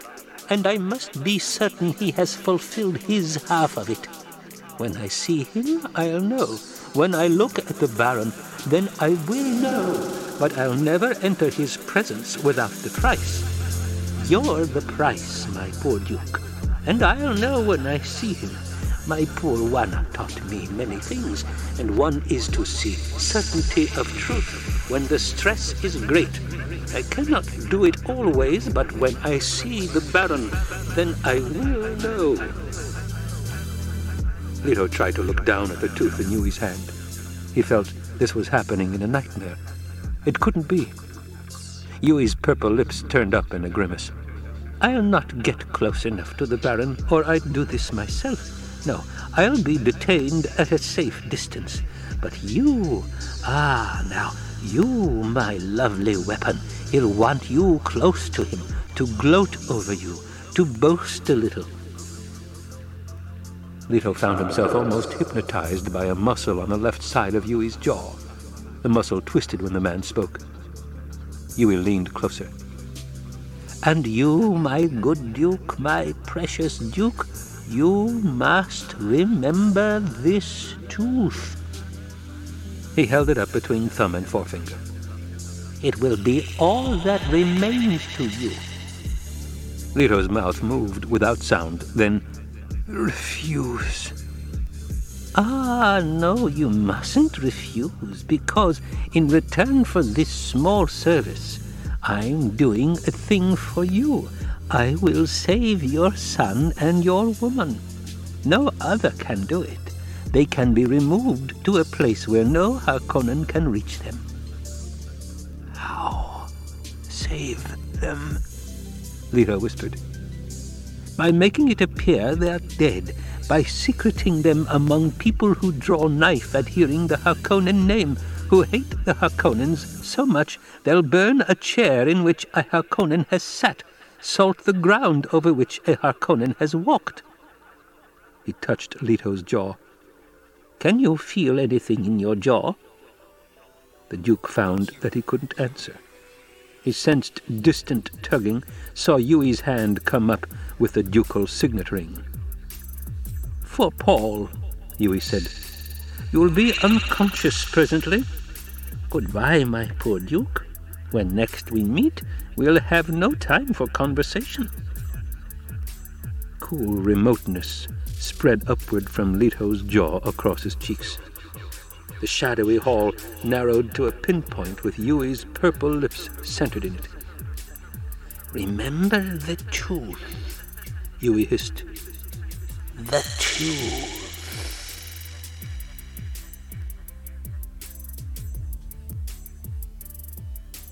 [SPEAKER 3] and I must be certain he has fulfilled his half of it. When I see him, I'll know. When I look at the Baron, then I will know. But I'll never enter his presence without the price. You're the price, my poor Duke, and I'll know when I see him. My poor Wanna taught me many things, and one is to see certainty of truth when the stress is great. I cannot do it always, but when I see the Baron, then I will know.
[SPEAKER 5] Leto tried to look down at the tooth in Yueh's hand. He felt this was happening in a nightmare. It couldn't be. Yueh's purple lips turned up in a grimace.
[SPEAKER 3] I'll not get close enough to the Baron, or I'd do this myself. No, I'll be detained at a safe distance. But you, ah, now, you, my lovely weapon, he'll want you close to him, to gloat over you, to boast a little.
[SPEAKER 5] Leto found himself almost hypnotized by a muscle on the left side of Yueh's jaw. The muscle twisted when the man spoke. Yueh leaned closer.
[SPEAKER 3] And you, my good Duke, my precious Duke, you must remember this tooth.
[SPEAKER 5] He held it up between thumb and forefinger.
[SPEAKER 3] It will be all that remains to you.
[SPEAKER 5] Leto's mouth moved without sound, then refuse.
[SPEAKER 6] Ah, no, you mustn't refuse, because in return for this small service, I'm doing a thing for you. I will save your son and your woman. No other can do it. They can be removed to a place where no Harkonnen can reach them. How? Save them? Leto whispered. By making it appear they are dead, by secreting them among people who draw knife at hearing the Harkonnen name, who hate the Harkonnens so much they'll burn a chair in which a Harkonnen has sat, salt the ground over which a Harkonnen has walked. He touched Leto's jaw. Can you feel anything in your jaw? The Duke found that he couldn't answer. He sensed distant tugging, saw Yueh's hand come up with the ducal signet ring. For Paul, Yueh said. You'll be unconscious presently. Goodbye, my poor Duke. When next we meet, we'll have no time for conversation. Cool remoteness spread upward from Leto's jaw across his cheeks. The shadowy hall narrowed to a pinpoint with Yueh's purple lips centered in it. Remember the truth, Yueh hissed. The truth.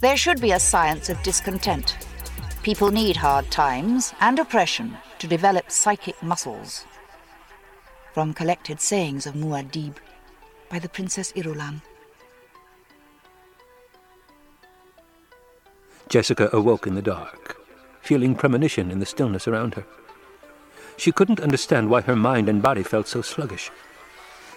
[SPEAKER 4] There should be a science of discontent. People need hard times and oppression to develop psychic muscles. From collected sayings of Muad'Dib by the Princess Irulan.
[SPEAKER 3] Jessica awoke in the dark, feeling premonition in the stillness around her. She couldn't understand why her mind and body felt so sluggish.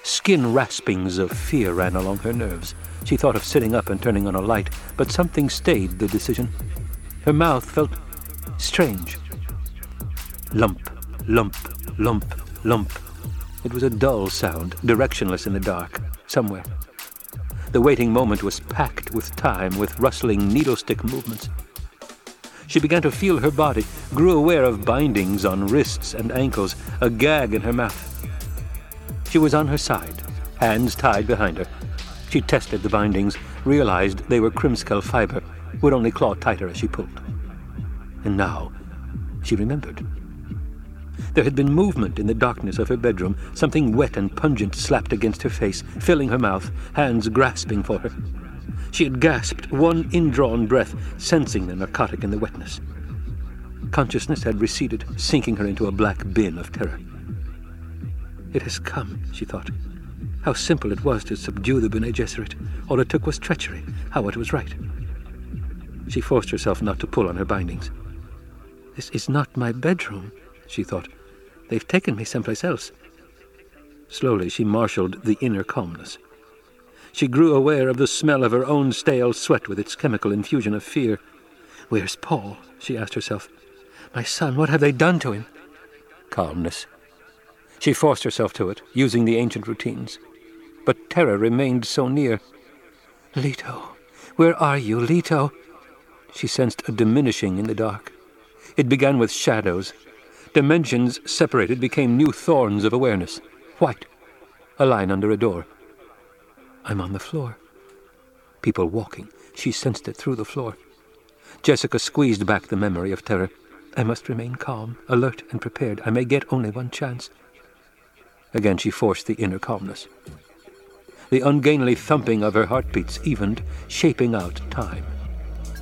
[SPEAKER 3] Skin raspings of fear ran along her nerves. She thought of sitting up and turning on a light, but something stayed the decision. Her mouth felt strange. Lump, lump, lump, lump. It was a dull sound, directionless in the dark, somewhere. The waiting moment was packed with time, with rustling needlestick movements. She began to feel her body, grew aware of bindings on wrists and ankles, a gag in her mouth. She was on her side, hands tied behind her. She tested the bindings, realized they were Krimskell fiber, would only claw tighter as she pulled. And now she remembered. There had been movement in the darkness of her bedroom, something wet and pungent slapped against her face, filling her mouth, hands grasping for her. She had gasped one indrawn breath, sensing the narcotic in the wetness. Consciousness had receded, sinking her into a black bin of terror. It has come, she thought. How simple it was to subdue the Bene Gesserit. All it took was treachery. How it was right. She forced herself not to pull on her bindings. This is not my bedroom, she thought. They've taken me someplace else. Slowly she marshaled the inner calmness. She grew aware of the smell of her own stale sweat with its chemical infusion of fear. Where's Paul? she asked herself. My son, what have they done to him? Calmness. She forced herself to it, using the ancient routines. But terror remained so near. Leto, where are you, Leto? She sensed a diminishing in the dark. It began with shadows. Dimensions separated became new thorns of awareness. White. A line under a door. I'm on the floor. People walking. She sensed it through the floor. Jessica squeezed back the memory of terror. I must remain calm, alert, and prepared. I may get only one chance. Again she forced the inner calmness. The ungainly thumping of her heartbeats evened, shaping out time.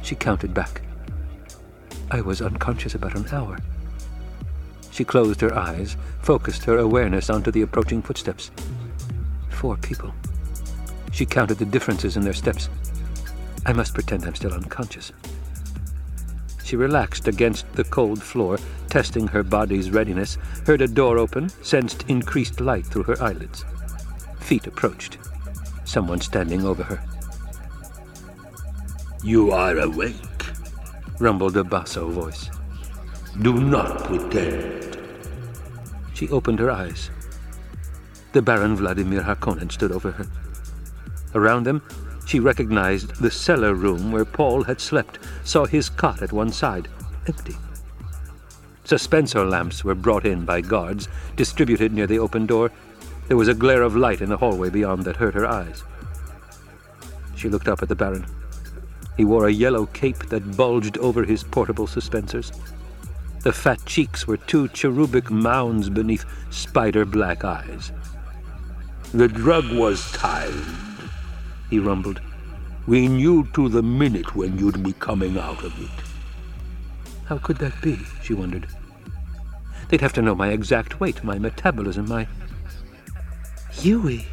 [SPEAKER 3] She counted back. I was unconscious about an hour. She closed her eyes, focused her awareness onto the approaching footsteps. Four people. She counted the differences in their steps. I must pretend I'm still unconscious. She relaxed against the cold floor, testing her body's readiness, heard a door open, sensed increased light through her eyelids. Feet approached. Someone standing over her.
[SPEAKER 7] You are awake.
[SPEAKER 3] rumbled a basso voice.
[SPEAKER 7] Do not pretend.
[SPEAKER 3] She opened her eyes. The Baron Vladimir Harkonnen stood over her. Around them, she recognized the cellar room where Paul had slept, saw his cot at one side, empty. Suspensor lamps were brought in by guards, distributed near the open door. There was a glare of light in the hallway beyond that hurt her eyes. She looked up at the Baron. He wore a yellow cape that bulged over his portable suspensors. The fat cheeks were two cherubic mounds beneath spider black eyes.
[SPEAKER 7] The drug was timed,
[SPEAKER 3] he rumbled.
[SPEAKER 7] We knew to the minute when you'd be coming out of it.
[SPEAKER 3] How could that be? she wondered. They'd have to know my exact weight, my metabolism, my. Yueh!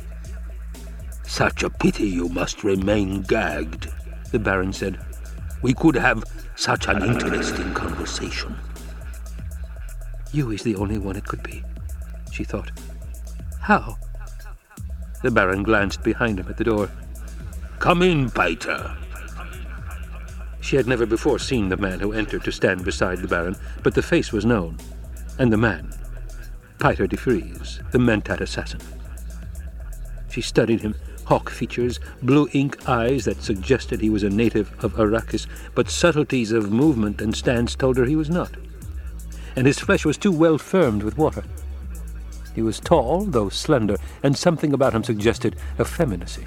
[SPEAKER 7] Such a pity you must remain gagged, the Baron said. We could have such an interesting conversation.
[SPEAKER 3] Yueh's the only one it could be, she thought. How? The Baron glanced behind him at the door.
[SPEAKER 7] Come in, Peiter.
[SPEAKER 3] She had never before seen the man who entered to stand beside the Baron, but the face was known, and the man, Peiter de Vries, the Mentat assassin. She studied him, hawk features, blue ink eyes that suggested he was a native of Arrakis, but subtleties of movement and stance told her he was not. And his flesh was too well firmed with water. He was tall, though slender, and something about him suggested effeminacy.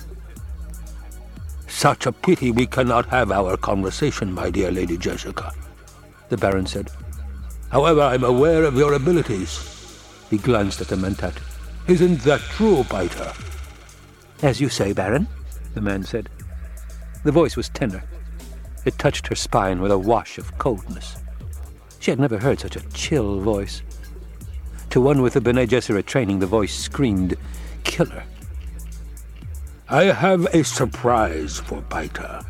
[SPEAKER 7] Such a pity we cannot have our conversation, my dear Lady Jessica, the Baron said. However, I'm aware of your abilities.
[SPEAKER 3] He glanced at the Mentat.
[SPEAKER 7] Isn't that true, Peiter?
[SPEAKER 3] As you say, Baron, the man said. The voice was tender. It touched her spine with a wash of coldness. She had never heard such a chill voice. To one with the Bene Gesserit training, the voice screamed, Killer.
[SPEAKER 7] I have a surprise for Peiter,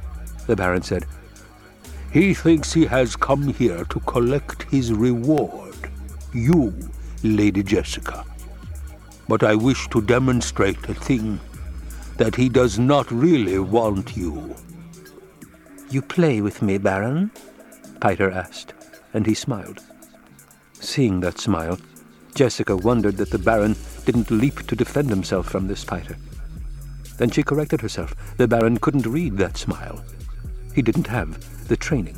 [SPEAKER 7] the Baron said. He thinks he has come here to collect his reward, you, Lady Jessica. But I wish to demonstrate a thing, that he does not really want you.
[SPEAKER 3] You play with me, Baron? Peiter asked, and he smiled. Seeing that smile, Jessica wondered that the Baron didn't leap to defend himself from this Peiter. Then she corrected herself. The Baron couldn't read that smile. He didn't have the training.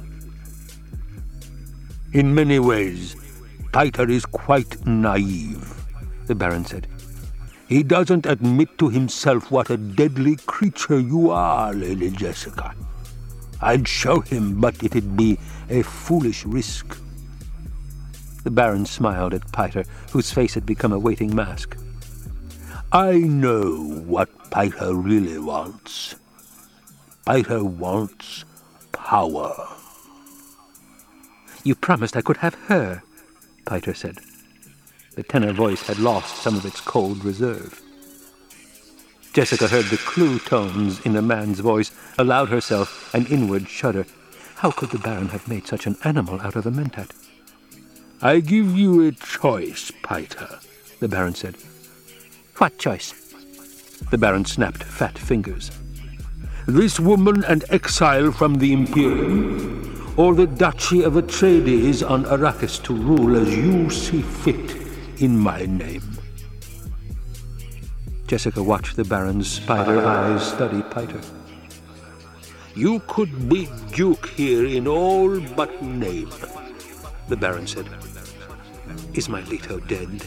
[SPEAKER 7] In many ways, Peiter is quite naive, the Baron said. He doesn't admit to himself what a deadly creature you are, Lady Jessica. I'd show him, but it'd be a foolish risk.
[SPEAKER 3] The Baron smiled at Peiter, whose face had become a waiting mask.
[SPEAKER 7] I know what Peiter really wants. Peiter wants power.
[SPEAKER 3] You promised I could have her, Peiter said. The tenor voice had lost some of its cold reserve. Jessica heard the clue tones in the man's voice, allowed herself an inward shudder. How could the Baron have made such an animal out of a mentat?
[SPEAKER 7] I give you a choice, Peiter, the Baron said.
[SPEAKER 3] What choice? The Baron snapped fat fingers.
[SPEAKER 7] This woman and exile from the Imperium, or the Duchy of Atreides on Arrakis to rule as you see fit in my name.
[SPEAKER 3] Jessica watched the Baron's spider eyes study Piter.
[SPEAKER 7] You could be Duke here in all but name, the Baron said.
[SPEAKER 3] Is my Leto dead?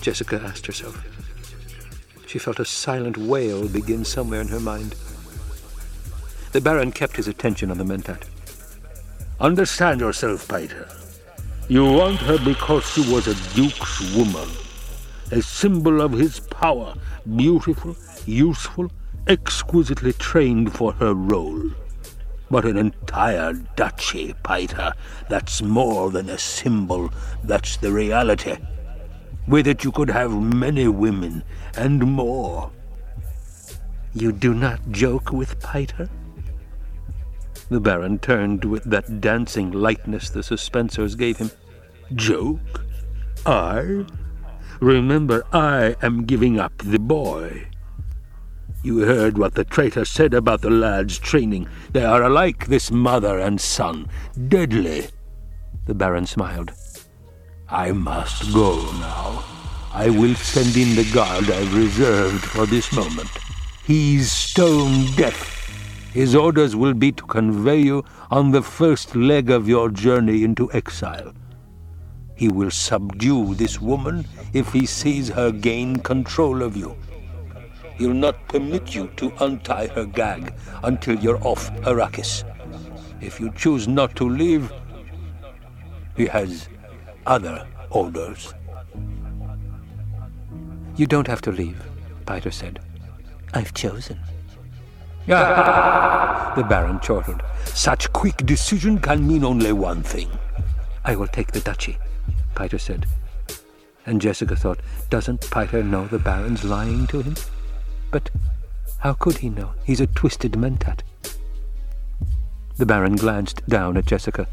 [SPEAKER 3] Jessica asked herself. She felt a silent wail begin somewhere in her mind. The Baron kept his attention on the Mentat.
[SPEAKER 7] Understand yourself, Piter. You want her because she was a duke's woman, a symbol of his power, beautiful, useful, exquisitely trained for her role. But an entire duchy, Piter, that's more than a symbol, that's the reality. With it you could have many women, and more.
[SPEAKER 3] You do not joke with Piter? The Baron turned with that dancing lightness the suspensors gave him.
[SPEAKER 7] Joke? I? Remember, I am giving up the boy. You heard what the traitor said about the lad's training. They are alike, this mother and son. Deadly.
[SPEAKER 3] The Baron smiled.
[SPEAKER 7] I must go now. I will send in the guard I've reserved for this moment. He's stone deaf. His orders will be to convey you on the first leg of your journey into exile. He will subdue this woman if he sees her gain control of you. He'll not permit you to untie her gag until you're off Arrakis. If you choose not to leave, he has other orders.
[SPEAKER 3] You don't have to leave, Piter said.
[SPEAKER 7] I've chosen.
[SPEAKER 3] Ah! the Baron chortled.
[SPEAKER 7] Such quick decision can mean only one thing.
[SPEAKER 3] I will take the duchy, Piter said. And Jessica thought, doesn't Piter know the Baron's lying to him? But how could he know? He's a twisted mentat. The Baron glanced down at Jessica.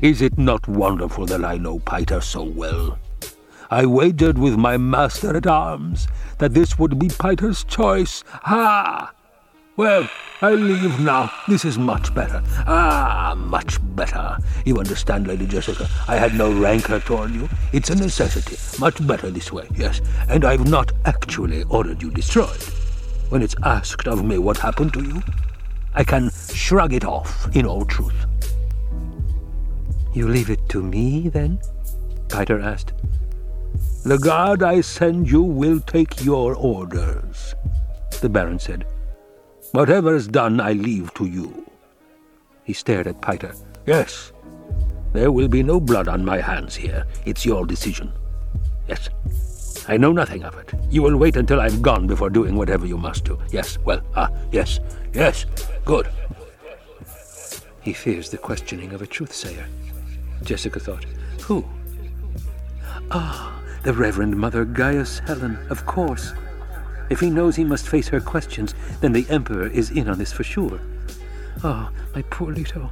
[SPEAKER 7] Is it not wonderful that I know Piter so well? I wagered with my master at arms that this would be Piter's choice. Ha! Well, I leave now. This is much better. Ah, much better. You understand, Lady Jessica? I had no rancor toward you. It's a necessity. Much better this way, yes. And I've not actually ordered you destroyed. When it's asked of me what happened to you, I can shrug it off in all truth.
[SPEAKER 3] You leave it to me, then? Piter asked.
[SPEAKER 7] The guard I send you will take your orders, the Baron said. Whatever is done, I leave to you. He stared at Piter. Yes, there will be no blood on my hands here. It's your decision. Yes, I know nothing of it. You will wait until I've gone before doing whatever you must do. Yes, well, ah, yes, yes, good.
[SPEAKER 3] He fears the questioning of a truth-sayer. Jessica thought. Who? Ah, the Reverend Mother Gaius Helen, of course. If he knows he must face her questions, then the Emperor is in on this for sure. Oh, my poor Leto.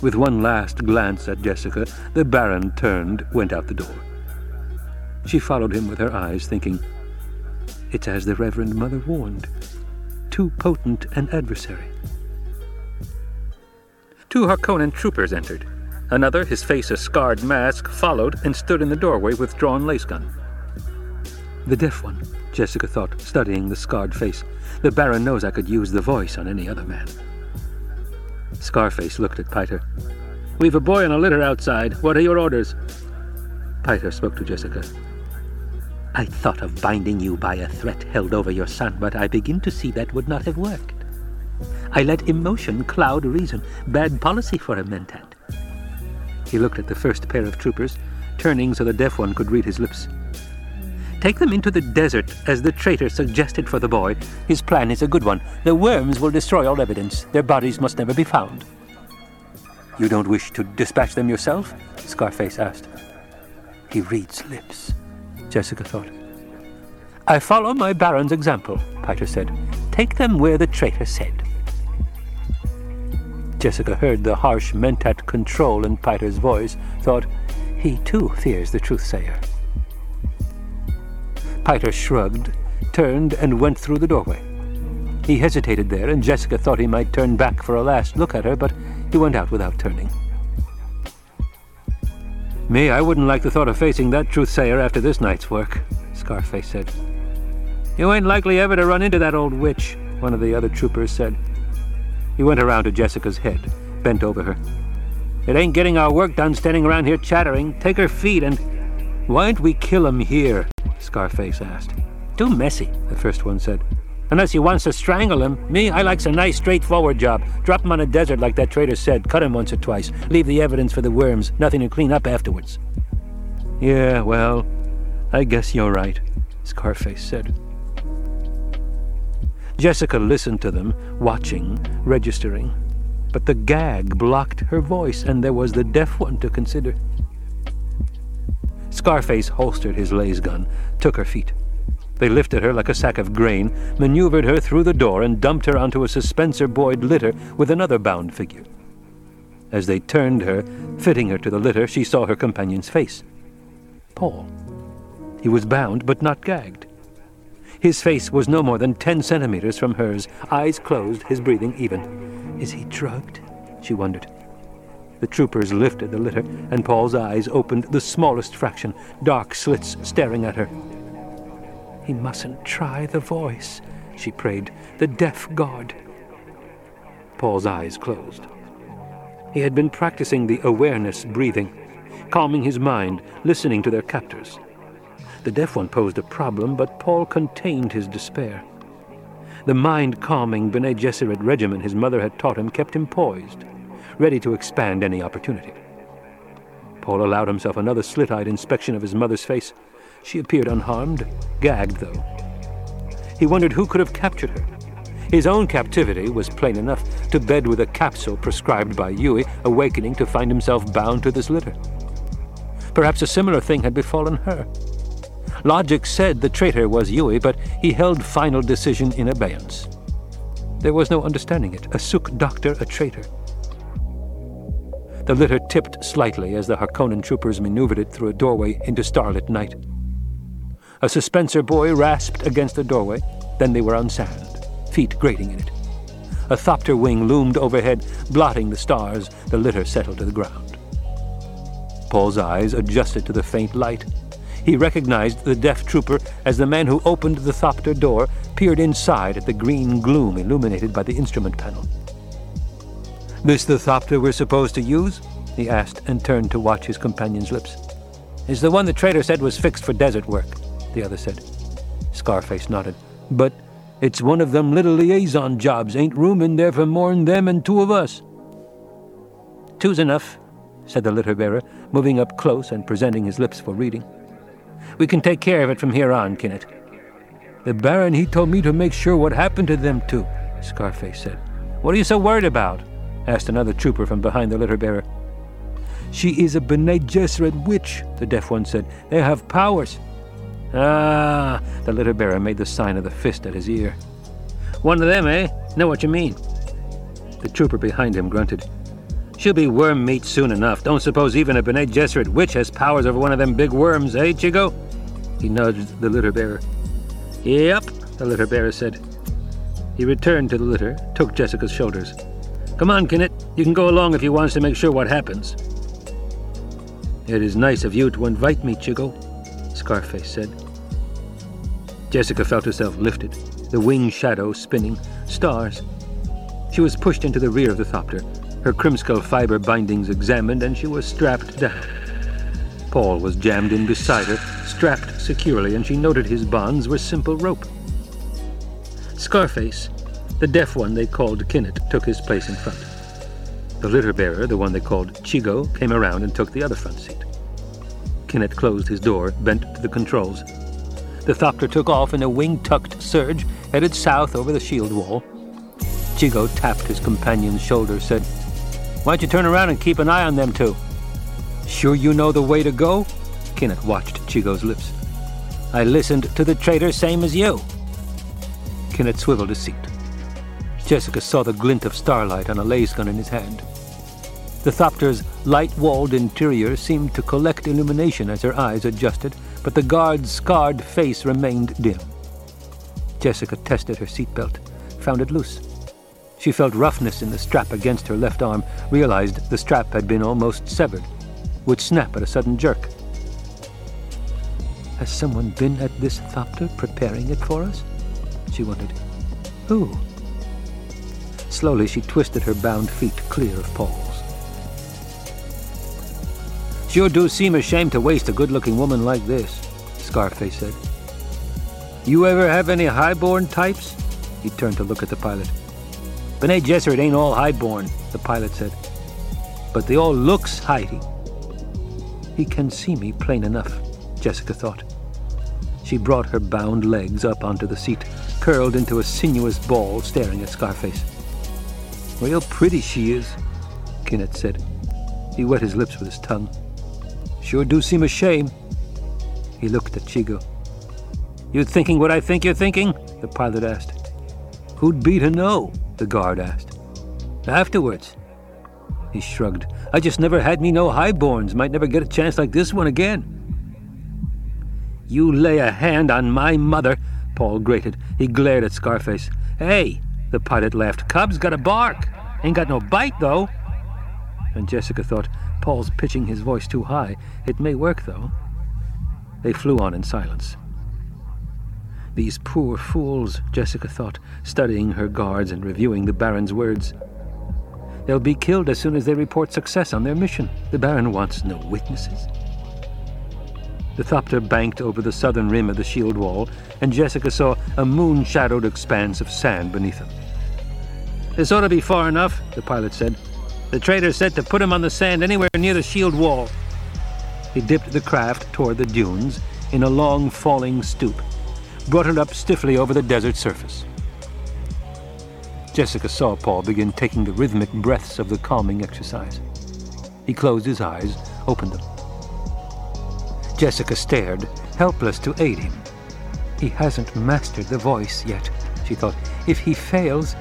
[SPEAKER 3] With one last glance at Jessica, the Baron turned, went out the door. She followed him with her eyes, thinking, It's as the Reverend Mother warned. Too potent an adversary. Two Harkonnen troopers entered. Another, his face a scarred mask, followed and stood in the doorway with drawn lasgun. The deaf one, Jessica thought, studying the scarred face. The Baron knows I could use the voice on any other man. Scarface looked at Piter. We've a boy on a litter outside. What are your orders? Piter spoke to Jessica. I thought of binding you by a threat held over your son, but I begin to see that would not have worked. I let emotion cloud reason. Bad policy for a mentat. He looked at the first pair of troopers, turning so the deaf one could read his lips. Take them into the desert, as the traitor suggested for the boy. His plan is a good one. The worms will destroy all evidence. Their bodies must never be found. You don't wish to dispatch them yourself? Scarface asked. He reads lips, Jessica thought. I follow my Baron's example, Piter said. Take them where the traitor said. Jessica heard the harsh mentat control in Piter's voice, thought, he too fears the truth-sayer. Piter shrugged, turned, and went through the doorway. He hesitated there, and Jessica thought he might turn back for a last look at her, but he went out without turning. Me, I wouldn't like the thought of facing that truth-sayer after this night's work, Scarface said. You ain't likely ever to run into that old witch, one of the other troopers said. He went around to Jessica's head, bent over her. It ain't getting our work done standing around here chattering. Take her feet and... Why don't we kill him here? Scarface asked. Too messy, the first one said. Unless he wants to strangle him. Me, I likes a nice, straightforward job. Drop him on a desert like that traitor said. Cut him once or twice. Leave the evidence for the worms. Nothing to clean up afterwards. Yeah, well, I guess you're right, Scarface said. Jessica listened to them, watching, registering. But the gag blocked her voice, and there was the deaf one to consider. Scarface holstered his lasgun, took her feet. They lifted her like a sack of grain, maneuvered her through the door, and dumped her onto a suspensor-buoyed litter with another bound figure. As they turned her, fitting her to the litter, she saw her companion's face. Paul. He was bound, but not gagged. His face was no more than ten centimeters from hers, eyes closed, his breathing even. Is he drugged? She wondered. The troopers lifted the litter, and Paul's eyes opened the smallest fraction, dark slits staring at her. He mustn't try the voice, she prayed, the deaf god. Paul's eyes closed. He had been practicing the awareness breathing, calming his mind, listening to their captors. The deaf one posed a problem, but Paul contained his despair. The mind calming Bene Gesserit regimen his mother had taught him kept him poised, ready to expand any opportunity. Paul allowed himself another slit eyed inspection of his mother's face. She appeared unharmed, gagged though. He wondered who could have captured her. His own captivity was plain enough to bed with a capsule prescribed by Yueh, awakening to find himself bound to this litter. Perhaps a similar thing had befallen her. Logic said the traitor was Yueh, but he held final decision in abeyance. There was no understanding it. A Suk doctor, a traitor. The litter tipped slightly as the Harkonnen troopers maneuvered it through a doorway into starlit night. A suspensor buoy rasped against the doorway, then they were on sand, feet grating in it. A thopter wing loomed overhead, blotting the stars. The litter settled to the ground. Paul's eyes adjusted to the faint light. He recognized the deaf trooper as the man who opened the thopter door, peered inside at the green gloom illuminated by the instrument panel. This the thopter we're supposed to use? he asked and turned to watch his companion's lips. It's the one the trader said was fixed for desert work, the other said. Scarface nodded. But it's one of them little liaison jobs. Ain't room in there for more'n them and two of us. Two's enough, said the litter bearer, moving up close and presenting his lips for reading. We can take care of it from here on, Kinet. The Baron, he told me to make sure what happened to them two, Scarface said. What are you so worried about? asked another trooper from behind the litter bearer. She is a Bene Gesserit witch, the deaf one said. They have powers. Ah, the litter bearer made the sign of the fist at his ear. One of them, eh? Know what you mean. The trooper behind him grunted. She'll be worm meat soon enough. Don't suppose even a Bene Gesserit witch has powers over one of them big worms, eh, Czigo? He nudged the litter bearer. Yep, the litter bearer said. He returned to the litter, took Jessica's shoulders. Come on, Kinet. You can go along if you want to make sure what happens. It is nice of you to invite me, Czigo, Scarface said. Jessica felt herself lifted, the wing shadow spinning, stars. She was pushed into the rear of the thopter, her krimskell fiber bindings examined, and she was strapped down. Paul was jammed in beside her, strapped securely, and she noted his bonds were simple rope. Scarface, the deaf one they called Kinet took his place in front. The litter bearer, the one they called Czigo, came around and took the other front seat. Kinet closed his door, bent to the controls. The Thopter took off in a wing-tucked surge, headed south over the shield wall. Czigo tapped his companion's shoulder, said, Why don't you turn around and keep an eye on them two? Sure you know the way to go? Kinet watched Czigo's lips. I listened to the traitor same as you. Kinet swiveled his seat. Jessica saw the glint of starlight on a lasgun in his hand. The Thopter's light-walled interior seemed to collect illumination as her eyes adjusted, but the guard's scarred face remained dim. Jessica tested her seatbelt, found it loose. She felt roughness in the strap against her left arm, realized the strap had been almost severed, would snap at a sudden jerk. Has someone been at this Thopter preparing it for us? She wondered. Who? Slowly she twisted her bound feet clear of Paul's. Sure do seem a shame to waste a good-looking woman like this, Scarface said. You ever have any highborn types? He turned to look at the pilot. Bene Gesserit ain't all highborn, the pilot said. But they all looks heighty. He can see me plain enough, Jessica thought. She brought her bound legs up onto the seat, curled into a sinuous ball, staring at Scarface. Real pretty she is, Kinet said. He wet his lips with his tongue. Sure do seem a shame. He looked at Czigo. You thinking what I think you're thinking? The pilot asked. Who'd be to know? The guard asked. Afterwards. He shrugged. I just never had me no highborns. Might never get a chance like this one again. You lay a hand on my mother, Paul grated. He glared at Scarface. Hey, the pilot laughed. Cub's got a bark. Ain't got no bite, though. And Jessica thought, Paul's pitching his voice too high. It may work, though. They flew on in silence. These poor fools, Jessica thought, studying her guards and reviewing the Baron's words. They'll be killed as soon as they report success on their mission. The Baron wants no witnesses. The Thopter banked over the southern rim of the shield wall, and Jessica saw a moon shadowed expanse of sand beneath them. This ought to be far enough, the pilot said. The trader said to put him on the sand anywhere near the shield wall. He dipped the craft toward the dunes in a long falling stoop, brought it up stiffly over the desert surface. Jessica saw Paul begin taking the rhythmic breaths of the calming exercise. He closed his eyes, opened them. Jessica stared, helpless to aid him. He hasn't mastered the voice yet, she thought. If he fails.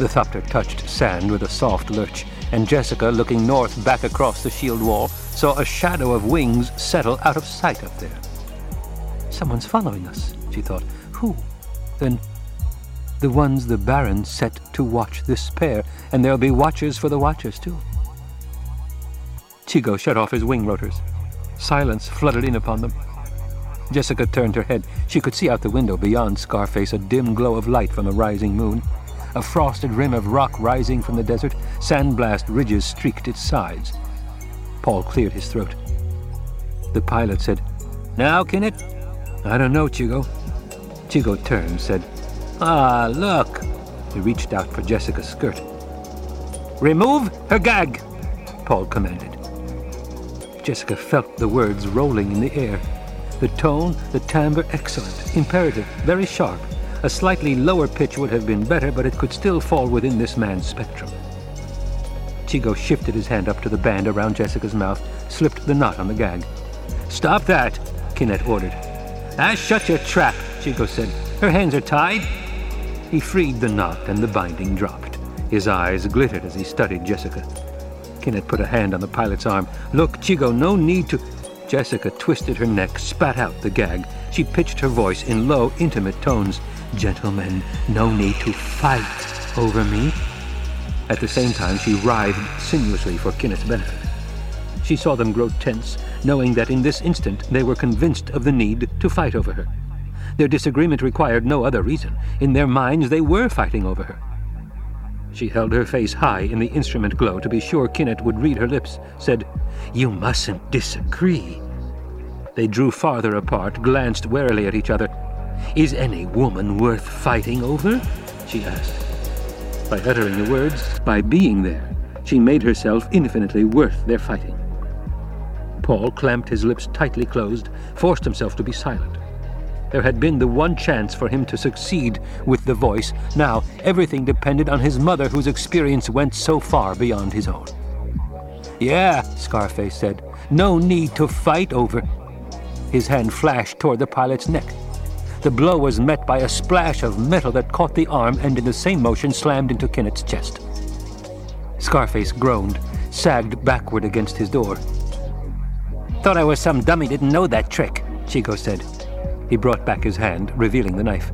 [SPEAKER 3] The thopter touched sand with a soft lurch, and Jessica, looking north back across the shield wall, saw a shadow of wings settle out of sight up there. Someone's following us, she thought. Who? Then the ones the Baron set to watch this pair, and there'll be watchers for the watchers, too. Czigo shut off his wing rotors. Silence flooded in upon them. Jessica turned her head. She could see out the window beyond Scarface a dim glow of light from a rising moon. A frosted rim of rock rising from the desert, sandblast ridges streaked its sides. Paul cleared his throat. The pilot said, Now, Kinet? I don't know, Czigo. Czigo turned, said, Ah, look. He reached out for Jessica's skirt. Remove her gag, Paul commanded. Jessica felt the words rolling in the air. The tone, the timbre, excellent, imperative, very sharp. A slightly lower pitch would have been better, but it could still fall within this man's spectrum. Czigo shifted his hand up to the band around Jessica's mouth, slipped the knot on the gag. Stop that, Kinet ordered. Ah, shut your trap, Czigo said. Her hands are tied. He freed the knot and the binding dropped. His eyes glittered as he studied Jessica. Kinet put a hand on the pilot's arm. Look, Czigo, no need to. Jessica twisted her neck, spat out the gag. She pitched her voice in low, intimate tones. Gentlemen, no need to fight over me. At the same time, she writhed sinuously for Kinet's benefit. She saw them grow tense, knowing that in this instant they were convinced of the need to fight over her. Their disagreement required no other reason. In their minds, they were fighting over her. She held her face high in the instrument glow to be sure Kinet would read her lips, said, You mustn't disagree. They drew farther apart, glanced warily at each other. Is any woman worth fighting over? she asked. By uttering the words, by being there, she made herself infinitely worth their fighting. Paul clamped his lips tightly closed, forced himself to be silent. There had been the one chance for him to succeed with the voice. Now, everything depended on his mother, whose experience went so far beyond his own. Yeah, Scarface said. No need to fight over. His hand flashed toward the pilot's neck. The blow was met by a splash of metal that caught the arm and, in the same motion, slammed into Kinet's chest. Scarface groaned, sagged backward against his door. Thought I was some dummy didn't know that trick, Czigo said. He brought back his hand, revealing the knife.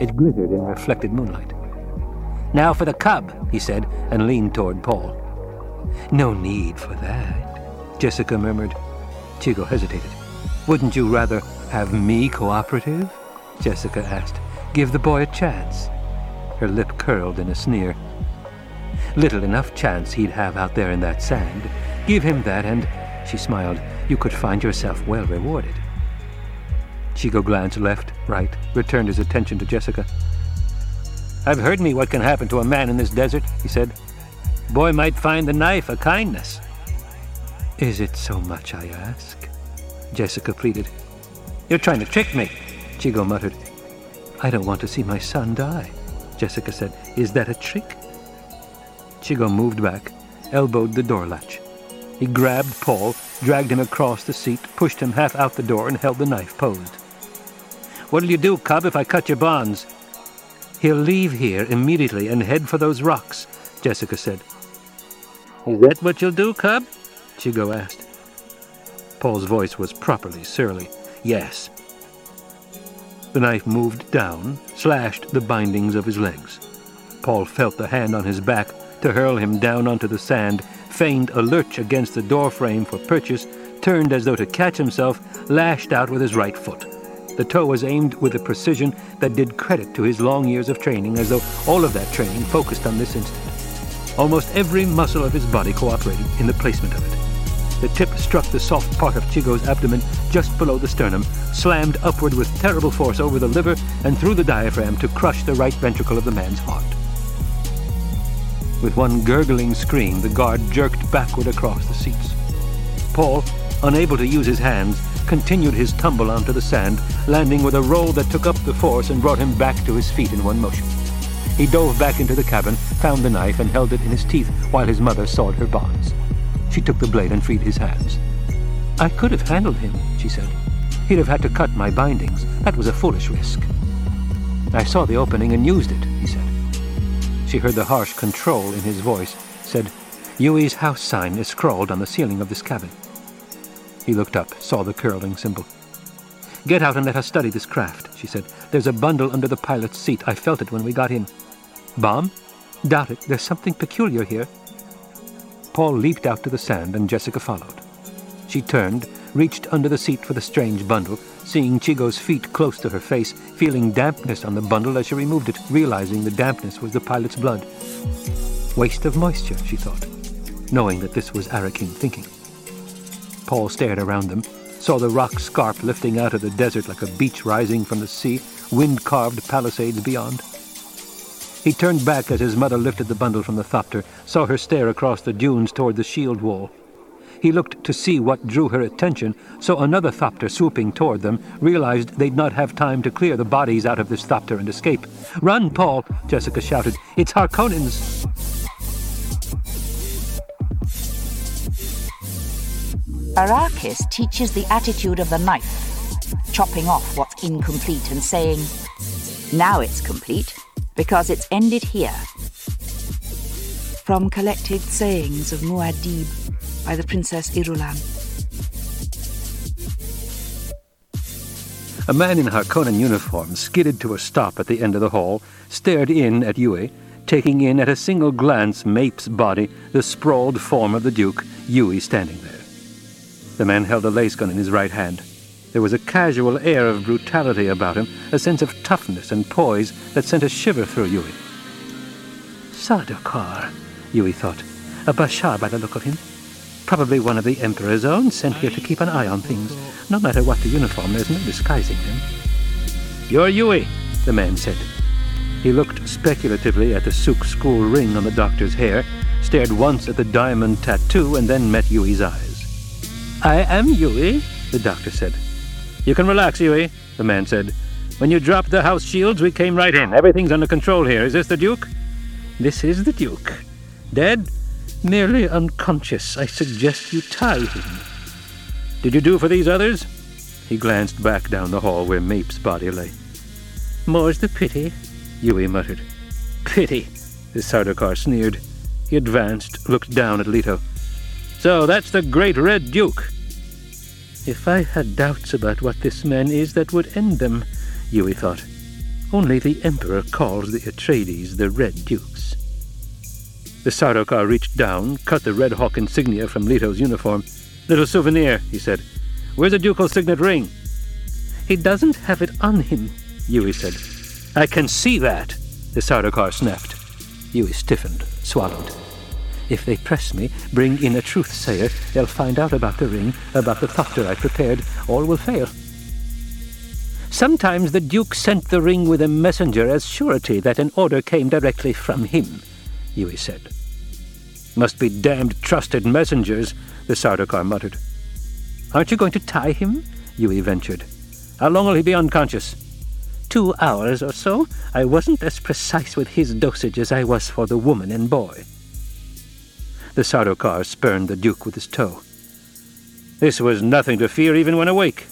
[SPEAKER 3] It glittered in reflected moonlight. Now for the cub, he said, and leaned toward Paul. No need for that, Jessica murmured. Czigo hesitated. Wouldn't you rather have me cooperative? Jessica asked. Give the boy a chance. Her lip curled in a sneer. Little enough chance he'd have out there in that sand. Give him that, and, she smiled, you could find yourself well rewarded. Czigo glanced left, right, returned his attention to Jessica. I've heard me what can happen to a man in this desert, he said. Boy might find the knife a kindness. Is it so much I ask? Jessica pleaded. You're trying to trick me, Czigo muttered. I don't want to see my son die, Jessica said. Is that a trick? Czigo moved back, elbowed the door latch. He grabbed Paul, dragged him across the seat, pushed him half out the door, and held the knife posed. What'll you do, cub, if I cut your bonds? He'll leave here immediately and head for those rocks, Jessica said. Is that what you'll do, cub? Czigo asked. Paul's voice was properly surly. Yes. The knife moved down, slashed the bindings of his legs. Paul felt the hand on his back to hurl him down onto the sand, feigned a lurch against the doorframe for purchase, turned as though to catch himself, lashed out with his right foot. The toe was aimed with a precision that did credit to his long years of training, as though all of that training focused on this instant. Almost every muscle of his body cooperated in the placement of it. The tip struck the soft part of Czigo's abdomen just below the sternum, slammed upward with terrible force over the liver and through the diaphragm to crush the right ventricle of the man's heart. With one gurgling scream, the guard jerked backward across the seats. Paul, unable to use his hands, continued his tumble onto the sand, landing with a roll that took up the force and brought him back to his feet in one motion. He dove back into the cabin, found the knife, and held it in his teeth while his mother sawed her bonds. She took the blade and freed his hands. I could have handled him, she said. He'd have had to cut my bindings. That was a foolish risk. I saw the opening and used it, he said. She heard the harsh control in his voice, said, Yueh's house sign is scrawled on the ceiling of this cabin. He looked up, saw the curling symbol. Get out and let us study this craft, she said. There's a bundle under the pilot's seat. I felt it when we got in. Bomb? Doubt it. There's something peculiar here. Paul leaped out to the sand, and Jessica followed. She turned, reached under the seat for the strange bundle, seeing Czigo's feet close to her face, feeling dampness on the bundle as she removed it, realizing the dampness was the pilot's blood. Waste of moisture, she thought, knowing that this was Arrakeen thinking. Paul stared around them, saw the rock scarp lifting out of the desert like a beach rising from the sea, wind-carved palisades beyond. He turned back as his mother lifted the bundle from the thopter, saw her stare across the dunes toward the shield wall. He looked to see what drew her attention, saw another thopter swooping toward them, realized they'd not have time to clear the bodies out of this thopter and escape. Run, Paul! Jessica shouted. It's Harkonnens!
[SPEAKER 4] Arrakis teaches the attitude of the knife, chopping off what's incomplete and saying, Now it's complete, because it's ended here. From Collected Sayings of Muad'Dib by the Princess Irulan.
[SPEAKER 3] A man in Harkonnen uniform skidded to a stop at the end of the hall, stared in at Yueh, taking in at a single glance Mapes' body, the sprawled form of the Duke, Yueh standing there. The man held a lasgun in his right hand. There was a casual air of brutality about him, a sense of toughness and poise that sent a shiver through Yueh. Sardaukar, Yueh thought. A Bashar by the look of him. Probably one of the Emperor's own, sent here to keep an eye on things. No matter what the uniform, there's no disguising him. You're Yueh, the man said. He looked speculatively at the Suk school ring on the doctor's hair, stared once at the diamond tattoo, and then met Yueh's eyes. I am Yueh, the doctor said. You can relax, Yueh, the man said. When you dropped the house shields, we came right in. Everything's under control here. Is this the Duke? This is the Duke. Dead? Merely unconscious. I suggest you tie him. Did you do for these others? He glanced back down the hall where Mapes' body lay. More's the pity, Yueh muttered. Pity, the Sardaukar sneered. He advanced, looked down at Leto. So that's the great Red Duke. If I had doubts about what this man is, that would end them, Yueh thought. Only the Emperor calls the Atreides the Red Dukes. The Sardaukar reached down, cut the Red Hawk insignia from Leto's uniform. Little souvenir, he said. Where's the ducal signet ring? He doesn't have it on him, Yueh said. I can see that, the Sardaukar snapped. Yueh stiffened, swallowed. If they press me, bring in a truth-sayer, they'll find out about the ring, about the thopter I prepared. All will fail. Sometimes the Duke sent the ring with a messenger as surety that an order came directly from him, Yueh said. Must be damned trusted messengers, the Sardaukar muttered. Aren't you going to tie him? Yueh ventured. How long will he be unconscious? Two hours or so. I wasn't as precise with his dosage as I was for the woman and boy. The Sardaukar spurned the Duke with his toe. This was nothing to fear even when awake.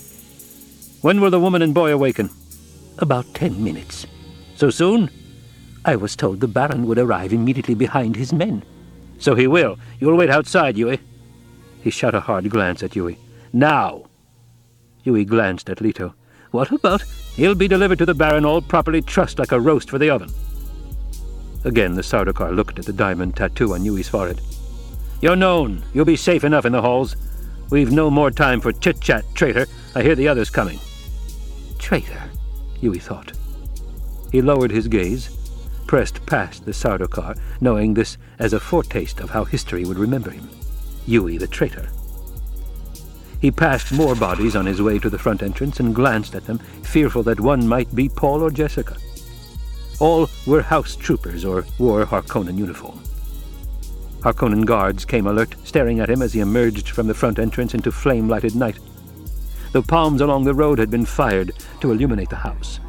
[SPEAKER 3] When will the woman and boy awaken? About ten minutes. So soon? I was told the Baron would arrive immediately behind his men. So he will. You'll wait outside, Yueh. He shot a hard glance at Yueh. Now! Yueh glanced at Leto. What about? He'll be delivered to the Baron all properly trussed like a roast for the oven. Again the Sardaukar looked at the diamond tattoo on Yueh's forehead. You're known. You'll be safe enough in the halls. We've no more time for chit-chat, traitor. I hear the others coming. Traitor, Yueh thought. He lowered his gaze, pressed past the Sardaukar, knowing this as a foretaste of how history would remember him. Yueh the traitor. He passed more bodies on his way to the front entrance and glanced at them, fearful that one might be Paul or Jessica. All were house troopers or wore Harkonnen uniform. Harkonnen guards came alert, staring at him as he emerged from the front entrance into flame-lighted night. The palms along the road had been fired to illuminate the house.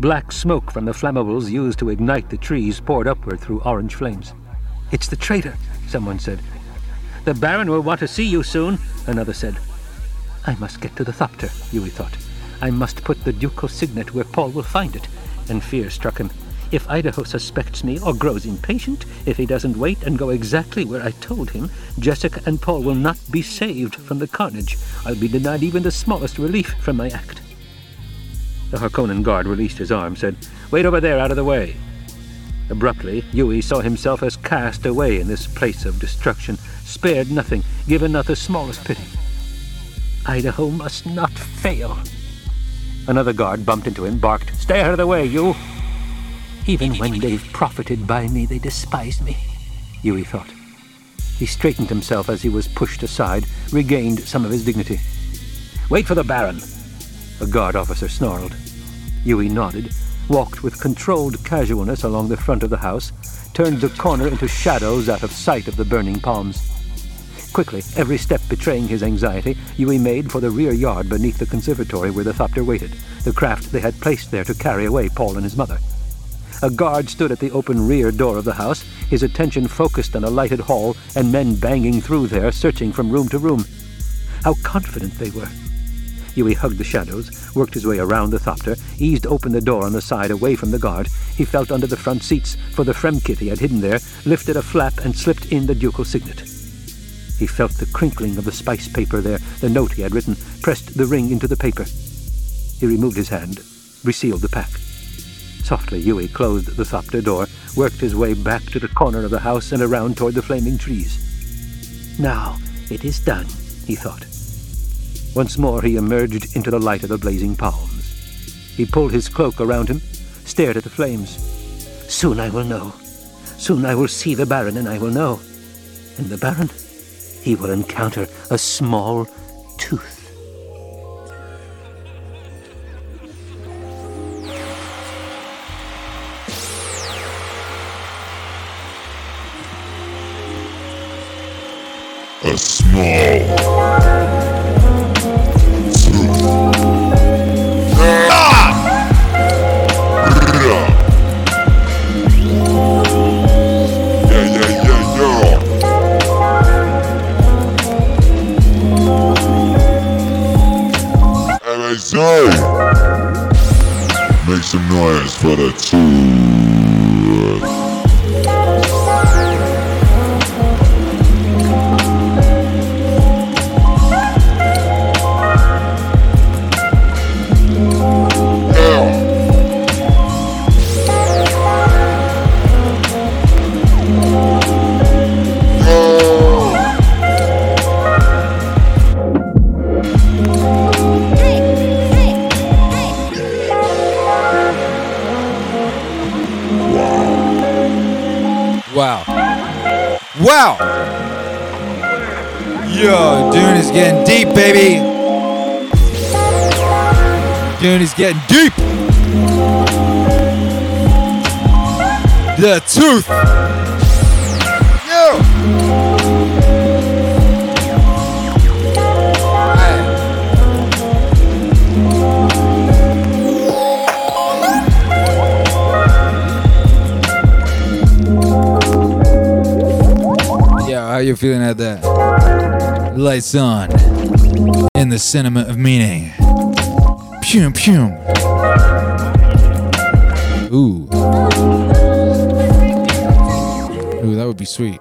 [SPEAKER 3] Black smoke from the flammables used to ignite the trees poured upward through orange flames. It's the traitor, someone said. The Baron will want to see you soon, another said. I must get to the Thopter, Yueh thought. I must put the ducal signet where Paul will find it. And fear struck him. If Idaho suspects me or grows impatient, if he doesn't wait and go exactly where I told him, Jessica and Paul will not be saved from the carnage. I'll be denied even the smallest relief from my act. The Harkonnen guard released his arm, said, Wait over there, out of the way. Abruptly, Yueh saw himself as cast away in this place of destruction, spared nothing, given not the smallest pity. Idaho must not fail. Another guard bumped into him, barked, Stay out of the way, you! Even when they've profited by me, they despise me, Yueh thought. He straightened himself as he was pushed aside, regained some of his dignity. Wait for the Baron, a guard officer snarled. Yueh nodded, walked with controlled casualness along the front of the house, turned the corner into shadows out of sight of the burning palms. Quickly, every step betraying his anxiety, Yueh made for the rear yard beneath the conservatory where the Thopter waited, the craft they had placed there to carry away Paul and his mother. A guard stood at the open rear door of the house, his attention focused on a lighted hall and men banging through there, searching from room to room. How confident they were. Yueh hugged the shadows, worked his way around the Thopter, eased open the door on the side away from the guard. He felt under the front seats for the fremkit he had hidden there, lifted a flap and slipped in the ducal signet. He felt the crinkling of the spice paper there, the note he had written, pressed the ring into the paper. He removed his hand, resealed the pack. Softly, Yueh closed the Thopter door, worked his way back to the corner of the house and around toward the flaming trees. Now it is done, he thought. Once more he emerged into the light of the blazing palms. He pulled his cloak around him, stared at the flames. Soon I will know. Soon I will see the Baron, and I will know. And the Baron, he will encounter a small tooth.
[SPEAKER 8] A small. MSA! Make some noise for the two.
[SPEAKER 1] Yo, Dune is getting deep, baby. Dune is getting deep. The tooth. Yeah, how you feeling at that? Lights on. In the cinema of meaning. Pum pum. Ooh. Ooh, that would be sweet.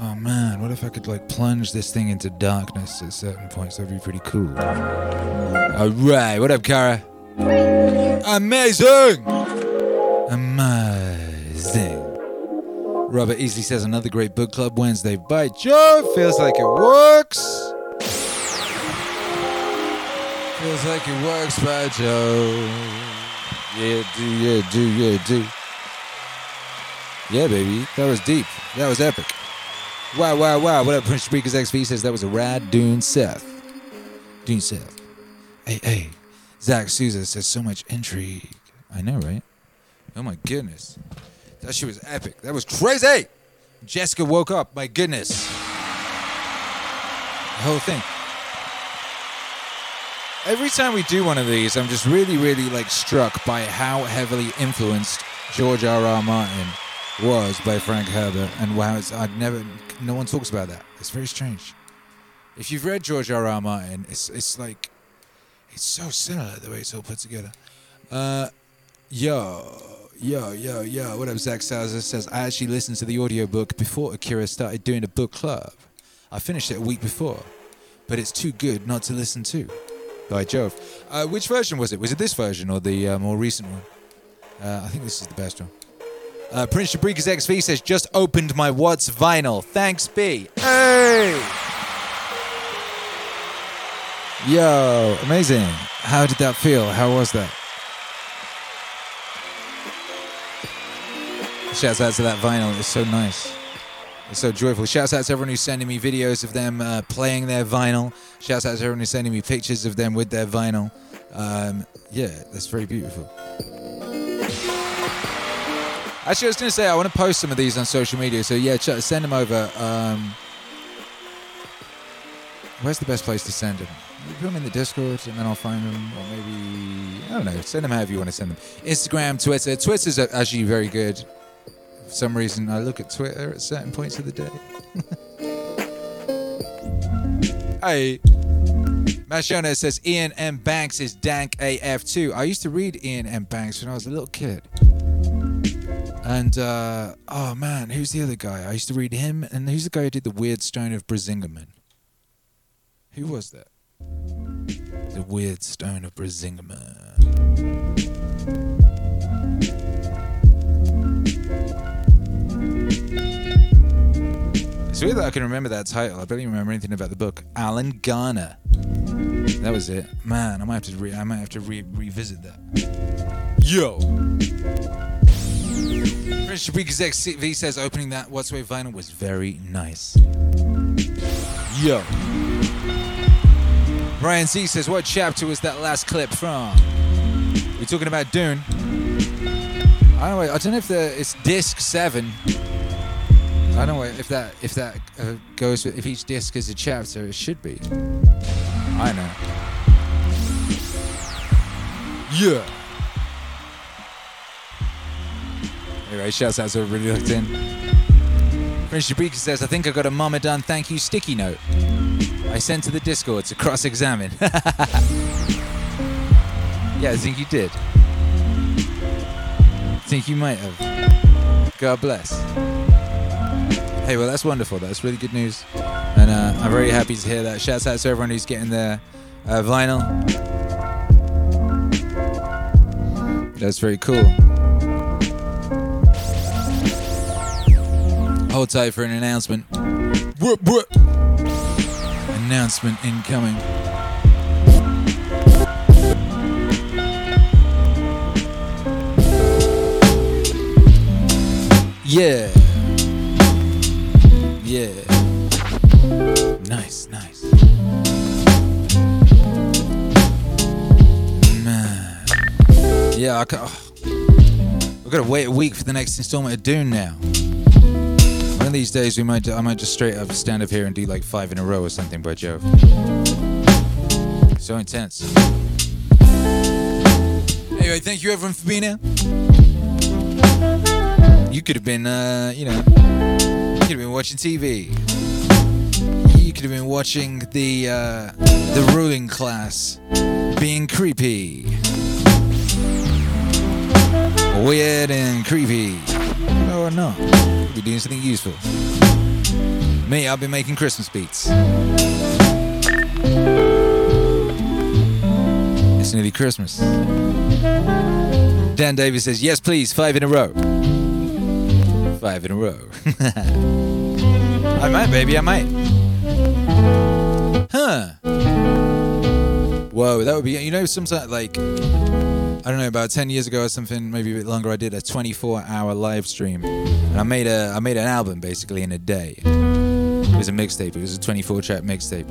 [SPEAKER 1] Oh man, what if I could like plunge this thing into darkness at certain points? That'd be pretty cool. Alright, what up, Kara? Amazing! Amazing. Robert Easley says another great book club Wednesday. By Joe, feels like it works. Feels like it works by Joe. Yeah, do, yeah, do, yeah, do. Yeah, baby. That was deep. That was epic. Wow, wow, wow. What up, Prince Speakers XV says that was a rad Dune Seth. Dune Seth. Hey, hey. Zach Souza says so much intrigue. I know, right? Oh my goodness. That shit was epic. That was crazy. Jessica woke up. My goodness. The whole thing. Every time we do one of these, I'm just really, really like struck by how heavily influenced George R. R. Martin was by Frank Herbert, and wow, it's I've never, no one talks about that. It's very strange. If you've read George R. R. Martin, it's it's like, it's so similar the way it's all put together. Uh, yo, yo, yo, yo. What up, Zach Salzer says I actually listened to the audiobook before Akira started doing a book club. I finished it a week before, but it's too good not to listen to. By Jove. Uh, which version was it? Was it this version or the uh, more recent one? Uh, I think this is the best one. Uh, Prince Jabrikas XV says, just opened my Watts vinyl. Thanks, B. Hey! Yo, amazing. How did that feel? How was that? Shouts out to that vinyl. It's so nice. It's so joyful. Shouts out to everyone who's sending me videos of them uh, playing their vinyl. Shouts out to everyone who's sending me pictures of them with their vinyl. Um, yeah, that's very beautiful. Actually, I was going to say I want to post some of these on social media. So yeah, ch- send them over. Um, where's the best place to send them? You put them in the Discord, and then I'll find them. Or maybe I don't know. Send them however you want to send them. Instagram, Twitter. Twitter's actually very good. For some reason, I look at Twitter at certain points of the day. hey. Mashona says Iain M. Banks is dank AF2. I used to read Iain M. Banks when I was a little kid. And, uh, oh man, who's the other guy? I used to read him, and who's the guy who did The Weird Stone of Brisingamen? Who was that? The Weird Stone of Brisingamen. It's weird that I can remember that title. I barely remember anything about the book. Alan Garner. That was it. Man, I might have to re- I might have to re- revisit that. Yo. Prince Shabrika's XV says opening that What's Way vinyl was very nice. Yo. Brian Z says, What chapter was that last clip from? We're talking about Dune. I don't know. I don't know if the it's disc seven. I don't know if that if that uh, goes with if each disc is a chapter. It should be. I know. Yeah. Anyway, shouts out to everybody looked in. Prince Jabrika says, I think I got a Mama Done thank you sticky note. I sent to the Discord to cross examine. yeah, I think you did. I think you might have. God bless. Hey, well, that's wonderful. That's really good news. And uh, I'm very happy to hear that. Shouts out to everyone who's getting their uh, vinyl. That's very cool. Hold tight for an announcement. Whoop, whoop. Announcement incoming. Yeah. Yeah. Nice, nice. Man. Yeah, I ca- oh. We've got to wait a week for the next installment of Dune now. One of these days, we might I might just straight up stand up here and do like five in a row or something by Jove. So intense. Anyway, thank you everyone for being here. You could have been, uh, you know, could have been watching TV. You could have been watching the uh, the ruling class being creepy, weird and creepy, or not. Could be doing something useful. Me, I'll be making Christmas beats. It's nearly Christmas. Dan Davis says, yes, please, five in a row. Five in a row. I might, baby, I might. Huh. Whoa, that would be, you know, sometimes, like, I don't know, about 10 years ago or something, maybe a bit longer, I did a 24 hour live stream. And I made a I made an album basically in a day. It was a mixtape, it was a 24 track mixtape.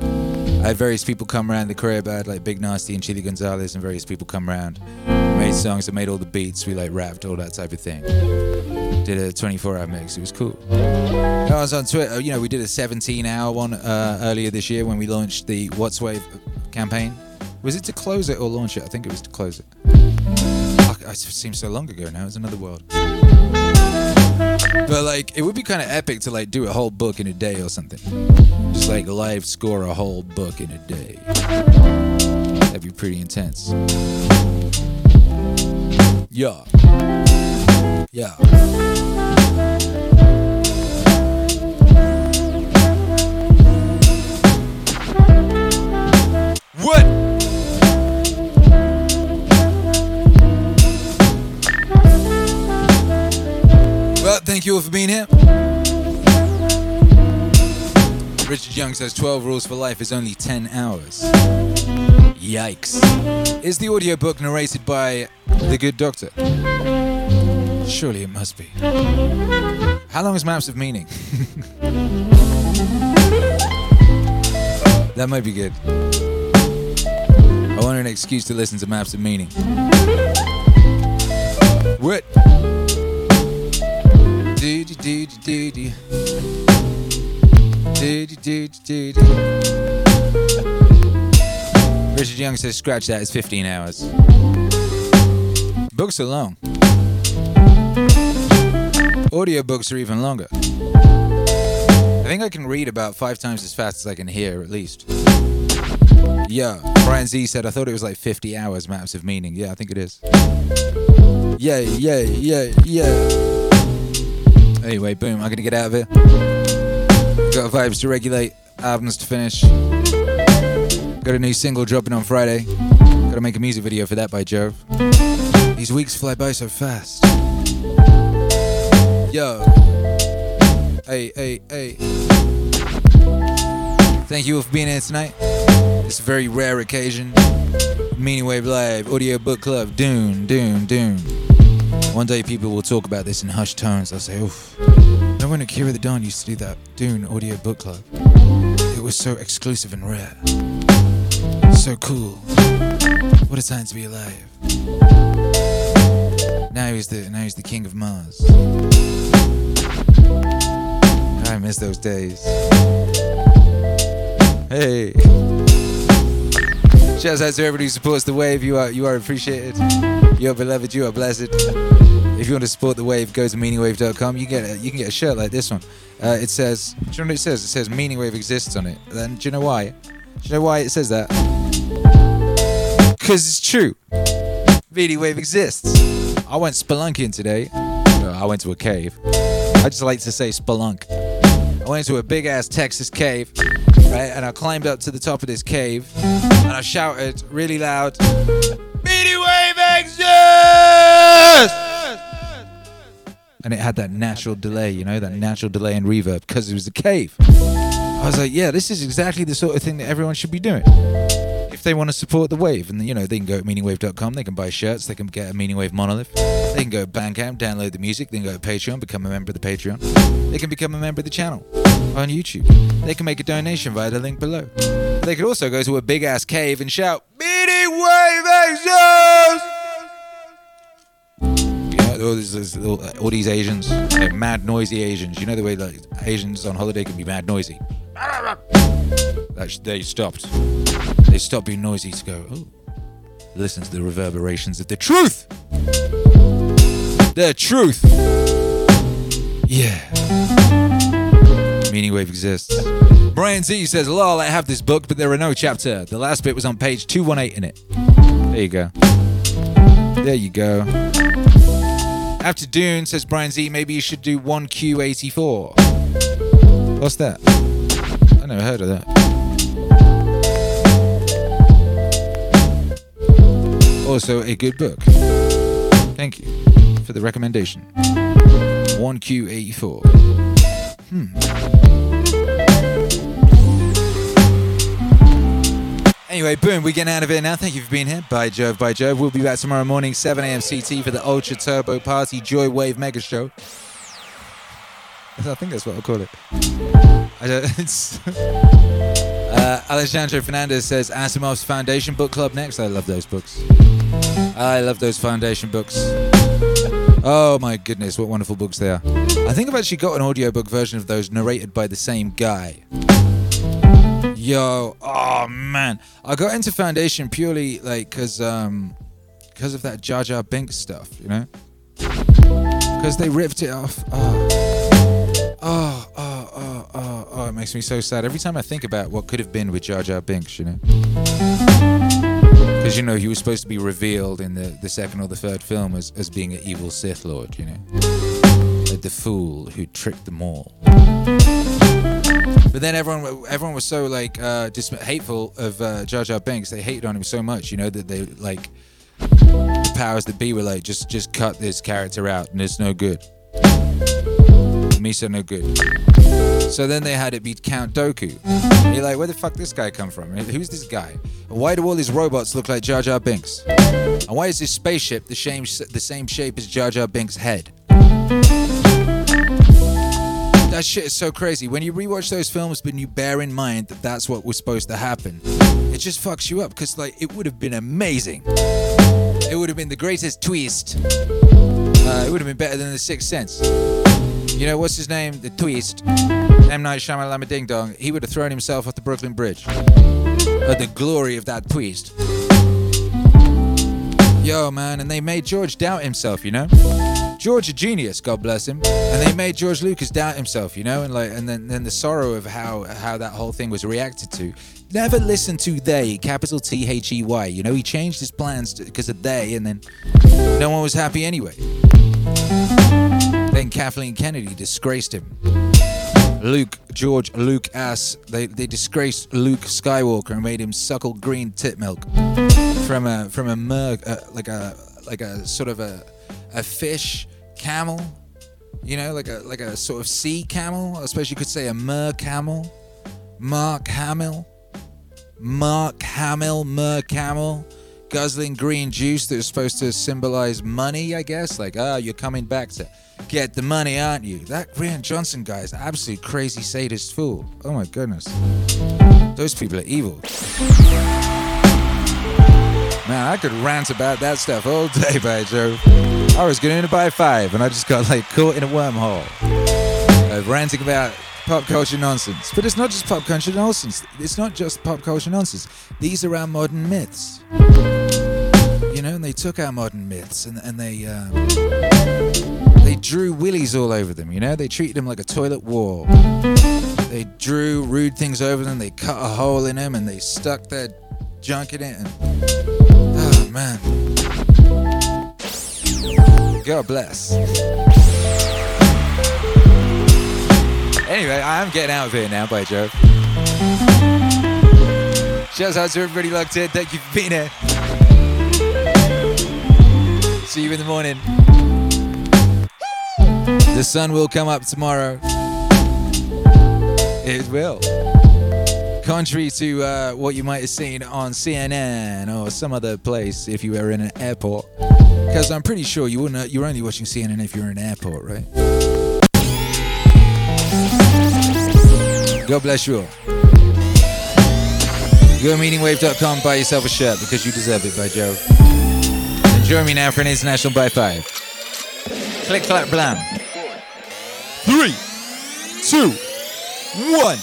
[SPEAKER 1] I had various people come around the crib, I had like Big Nasty and Chilly Gonzales and various people come around. Made songs, I made all the beats, we like rapped, all that type of thing. Did a 24 hour mix, it was cool. I was on Twitter, you know, we did a 17 hour one uh, earlier this year when we launched the What's Wave campaign. Was it to close it or launch it? I think it was to close it. It seems so long ago now. It's another world. But like, it would be kind of epic to like do a whole book in a day or something. Just like live score a whole book in a day. That'd be pretty intense. Yeah. Yeah. What? Well, thank you all for being here. Richard Young says 12 rules for life is only 10 hours. Yikes. Is the audiobook narrated by the good doctor? Surely it must be. How long is Maps of Meaning? that might be good. I want an excuse to listen to Maps of Meaning. What? Richard Young says scratch that, it's 15 hours. Books are long. Audiobooks are even longer. I think I can read about five times as fast as I can hear, at least. Yeah, Brian Z said, I thought it was like 50 hours maps of meaning. Yeah, I think it is. Yeah, yeah, yeah, yeah. Anyway, boom, I'm gonna get out of here. Got vibes to regulate, albums to finish. Got a new single dropping on Friday. Gotta make a music video for that by Jove. These weeks fly by so fast. Yo. Hey, hey, hey. Thank you for being here tonight. It's a very rare occasion. Meaning Wave Live, Audio Book Club, Dune, Dune, Dune. One day people will talk about this in hushed tones. They'll say, oof. No when Akira the Don used to do that Dune Audio Book Club. It was so exclusive and rare. So cool. What a time to be alive. Now he's the now he's the king of Mars. I miss those days. Hey. Shouts out to everybody who supports the wave. You are you are appreciated. You are beloved. You are blessed. If you want to support the wave, go to meaningwave.com. You get a, you can get a shirt like this one. Uh, it says, do you know what it says? It says Meaning Wave exists on it. Then do you know why? Do you know why it says that? Because it's true. Meaning Wave exists. I went spelunking today. Well, I went to a cave. I just like to say spelunk. I went to a big ass Texas cave, right? And I climbed up to the top of this cave and I shouted really loud, Meaning Wave exists! And it had that natural delay, you know, that natural delay and reverb because it was a cave. I was like, yeah, this is exactly the sort of thing that everyone should be doing. If they want to support the wave, and you know, they can go to meaningwave.com, they can buy shirts, they can get a Meaning Wave monolith, they can go to Bandcamp, download the music, they can go to Patreon, become a member of the Patreon, they can become a member of the channel on YouTube, they can make a donation via the link below. They could also go to a big ass cave and shout, Meaning Wave know, all these, all, uh, all these Asians, mad noisy Asians. You know the way like Asians on holiday can be mad noisy. That they stopped. They stopped being noisy to go. Oh, listen to the reverberations of the truth. The truth. Yeah. Meaning Wave exists. Brian Z says, "Lol, I have this book, but there are no chapter. The last bit was on page 218 in it. There you go. There you go." After Dune, says Brian Z, maybe you should do 1Q84. What's that? Never heard of that. Also, a good book. Thank you for the recommendation. 1Q84. Hmm. Anyway, boom, we're getting out of here now. Thank you for being here. By Jove, by Jove. We'll be back tomorrow morning, 7 a.m. CT for the Ultra Turbo Party Joy Wave Mega Show. I think that's what I'll call it. It's uh, Alejandro Fernandez says Asimov's Foundation Book Club next. I love those books. I love those Foundation books. Oh my goodness, what wonderful books they are. I think I've actually got an audiobook version of those narrated by the same guy. Yo, oh man. I got into Foundation purely like cause um because of that Jar Jar Binks stuff, you know? Because they ripped it off. Oh. Oh, oh, oh, oh, oh, it makes me so sad. Every time I think about what could have been with Jar Jar Binks, you know? Because, you know, he was supposed to be revealed in the, the second or the third film as, as being an evil Sith Lord, you know? Like the fool who tricked them all. But then everyone, everyone was so like uh, dis- hateful of uh, Jar Jar Binks. They hated on him so much, you know, that they like the powers that be were like, just, just cut this character out, and it's no good. Misa no good. So then they had it be Count Dooku. And you're like, where the fuck this guy come from? Who's this guy? And why do all these robots look like Jar Jar Binks? And why is this spaceship the same the same shape as Jar Jar Binks' head? That shit is so crazy. When you rewatch those films, but you bear in mind that that's what was supposed to happen, it just fucks you up because like it would have been amazing. It would have been the greatest twist. Uh, it would have been better than the Sixth Sense. You know what's his name? The twist. M Night Shyamalan Ding Dong. He would have thrown himself off the Brooklyn Bridge. At the glory of that twist. Yo, man, and they made George doubt himself. You know. George a genius, God bless him, and they made George Lucas doubt himself, you know, and like, and then then the sorrow of how how that whole thing was reacted to. Never listen to they, capital T H E Y. You know, he changed his plans because of they, and then no one was happy anyway. Then Kathleen Kennedy disgraced him. Luke, George, Luke ass. They they disgraced Luke Skywalker and made him suckle green tit milk from a from a mug, uh, like a like a sort of a a fish camel, you know, like a like a sort of sea camel. I suppose you could say a mer camel, Mark Hamill, Mark Hamill, mer camel, guzzling green juice that was supposed to symbolize money. I guess, like, ah, oh, you're coming back to get the money, aren't you? That Rian Johnson guy is absolute crazy sadist fool. Oh my goodness, those people are evil. Man, I could rant about that stuff all day, by Joe. I was going to buy five, and I just got like caught in a wormhole of ranting about pop culture nonsense. But it's not just pop culture nonsense. It's not just pop culture nonsense. These are our modern myths. You know, and they took our modern myths and, and they um, they drew willies all over them. You know, they treated them like a toilet wall. They drew rude things over them. They cut a hole in them and they stuck their junk in it. And oh man. God bless. Anyway, I am getting out of here now, by Joe. Shouts out to everybody locked in. Thank you for being here. See you in the morning. The sun will come up tomorrow. It will. Contrary to uh, what you might have seen on CNN or some other place if you were in an airport. Because I'm pretty sure you wouldn't. You're only watching CNN if you're in an airport, right? God bless you all. Go to meaningwave.com, buy yourself a shirt because you deserve it, by Joe. And join me now for an international by five. Click, clap, blam. Three, two, one.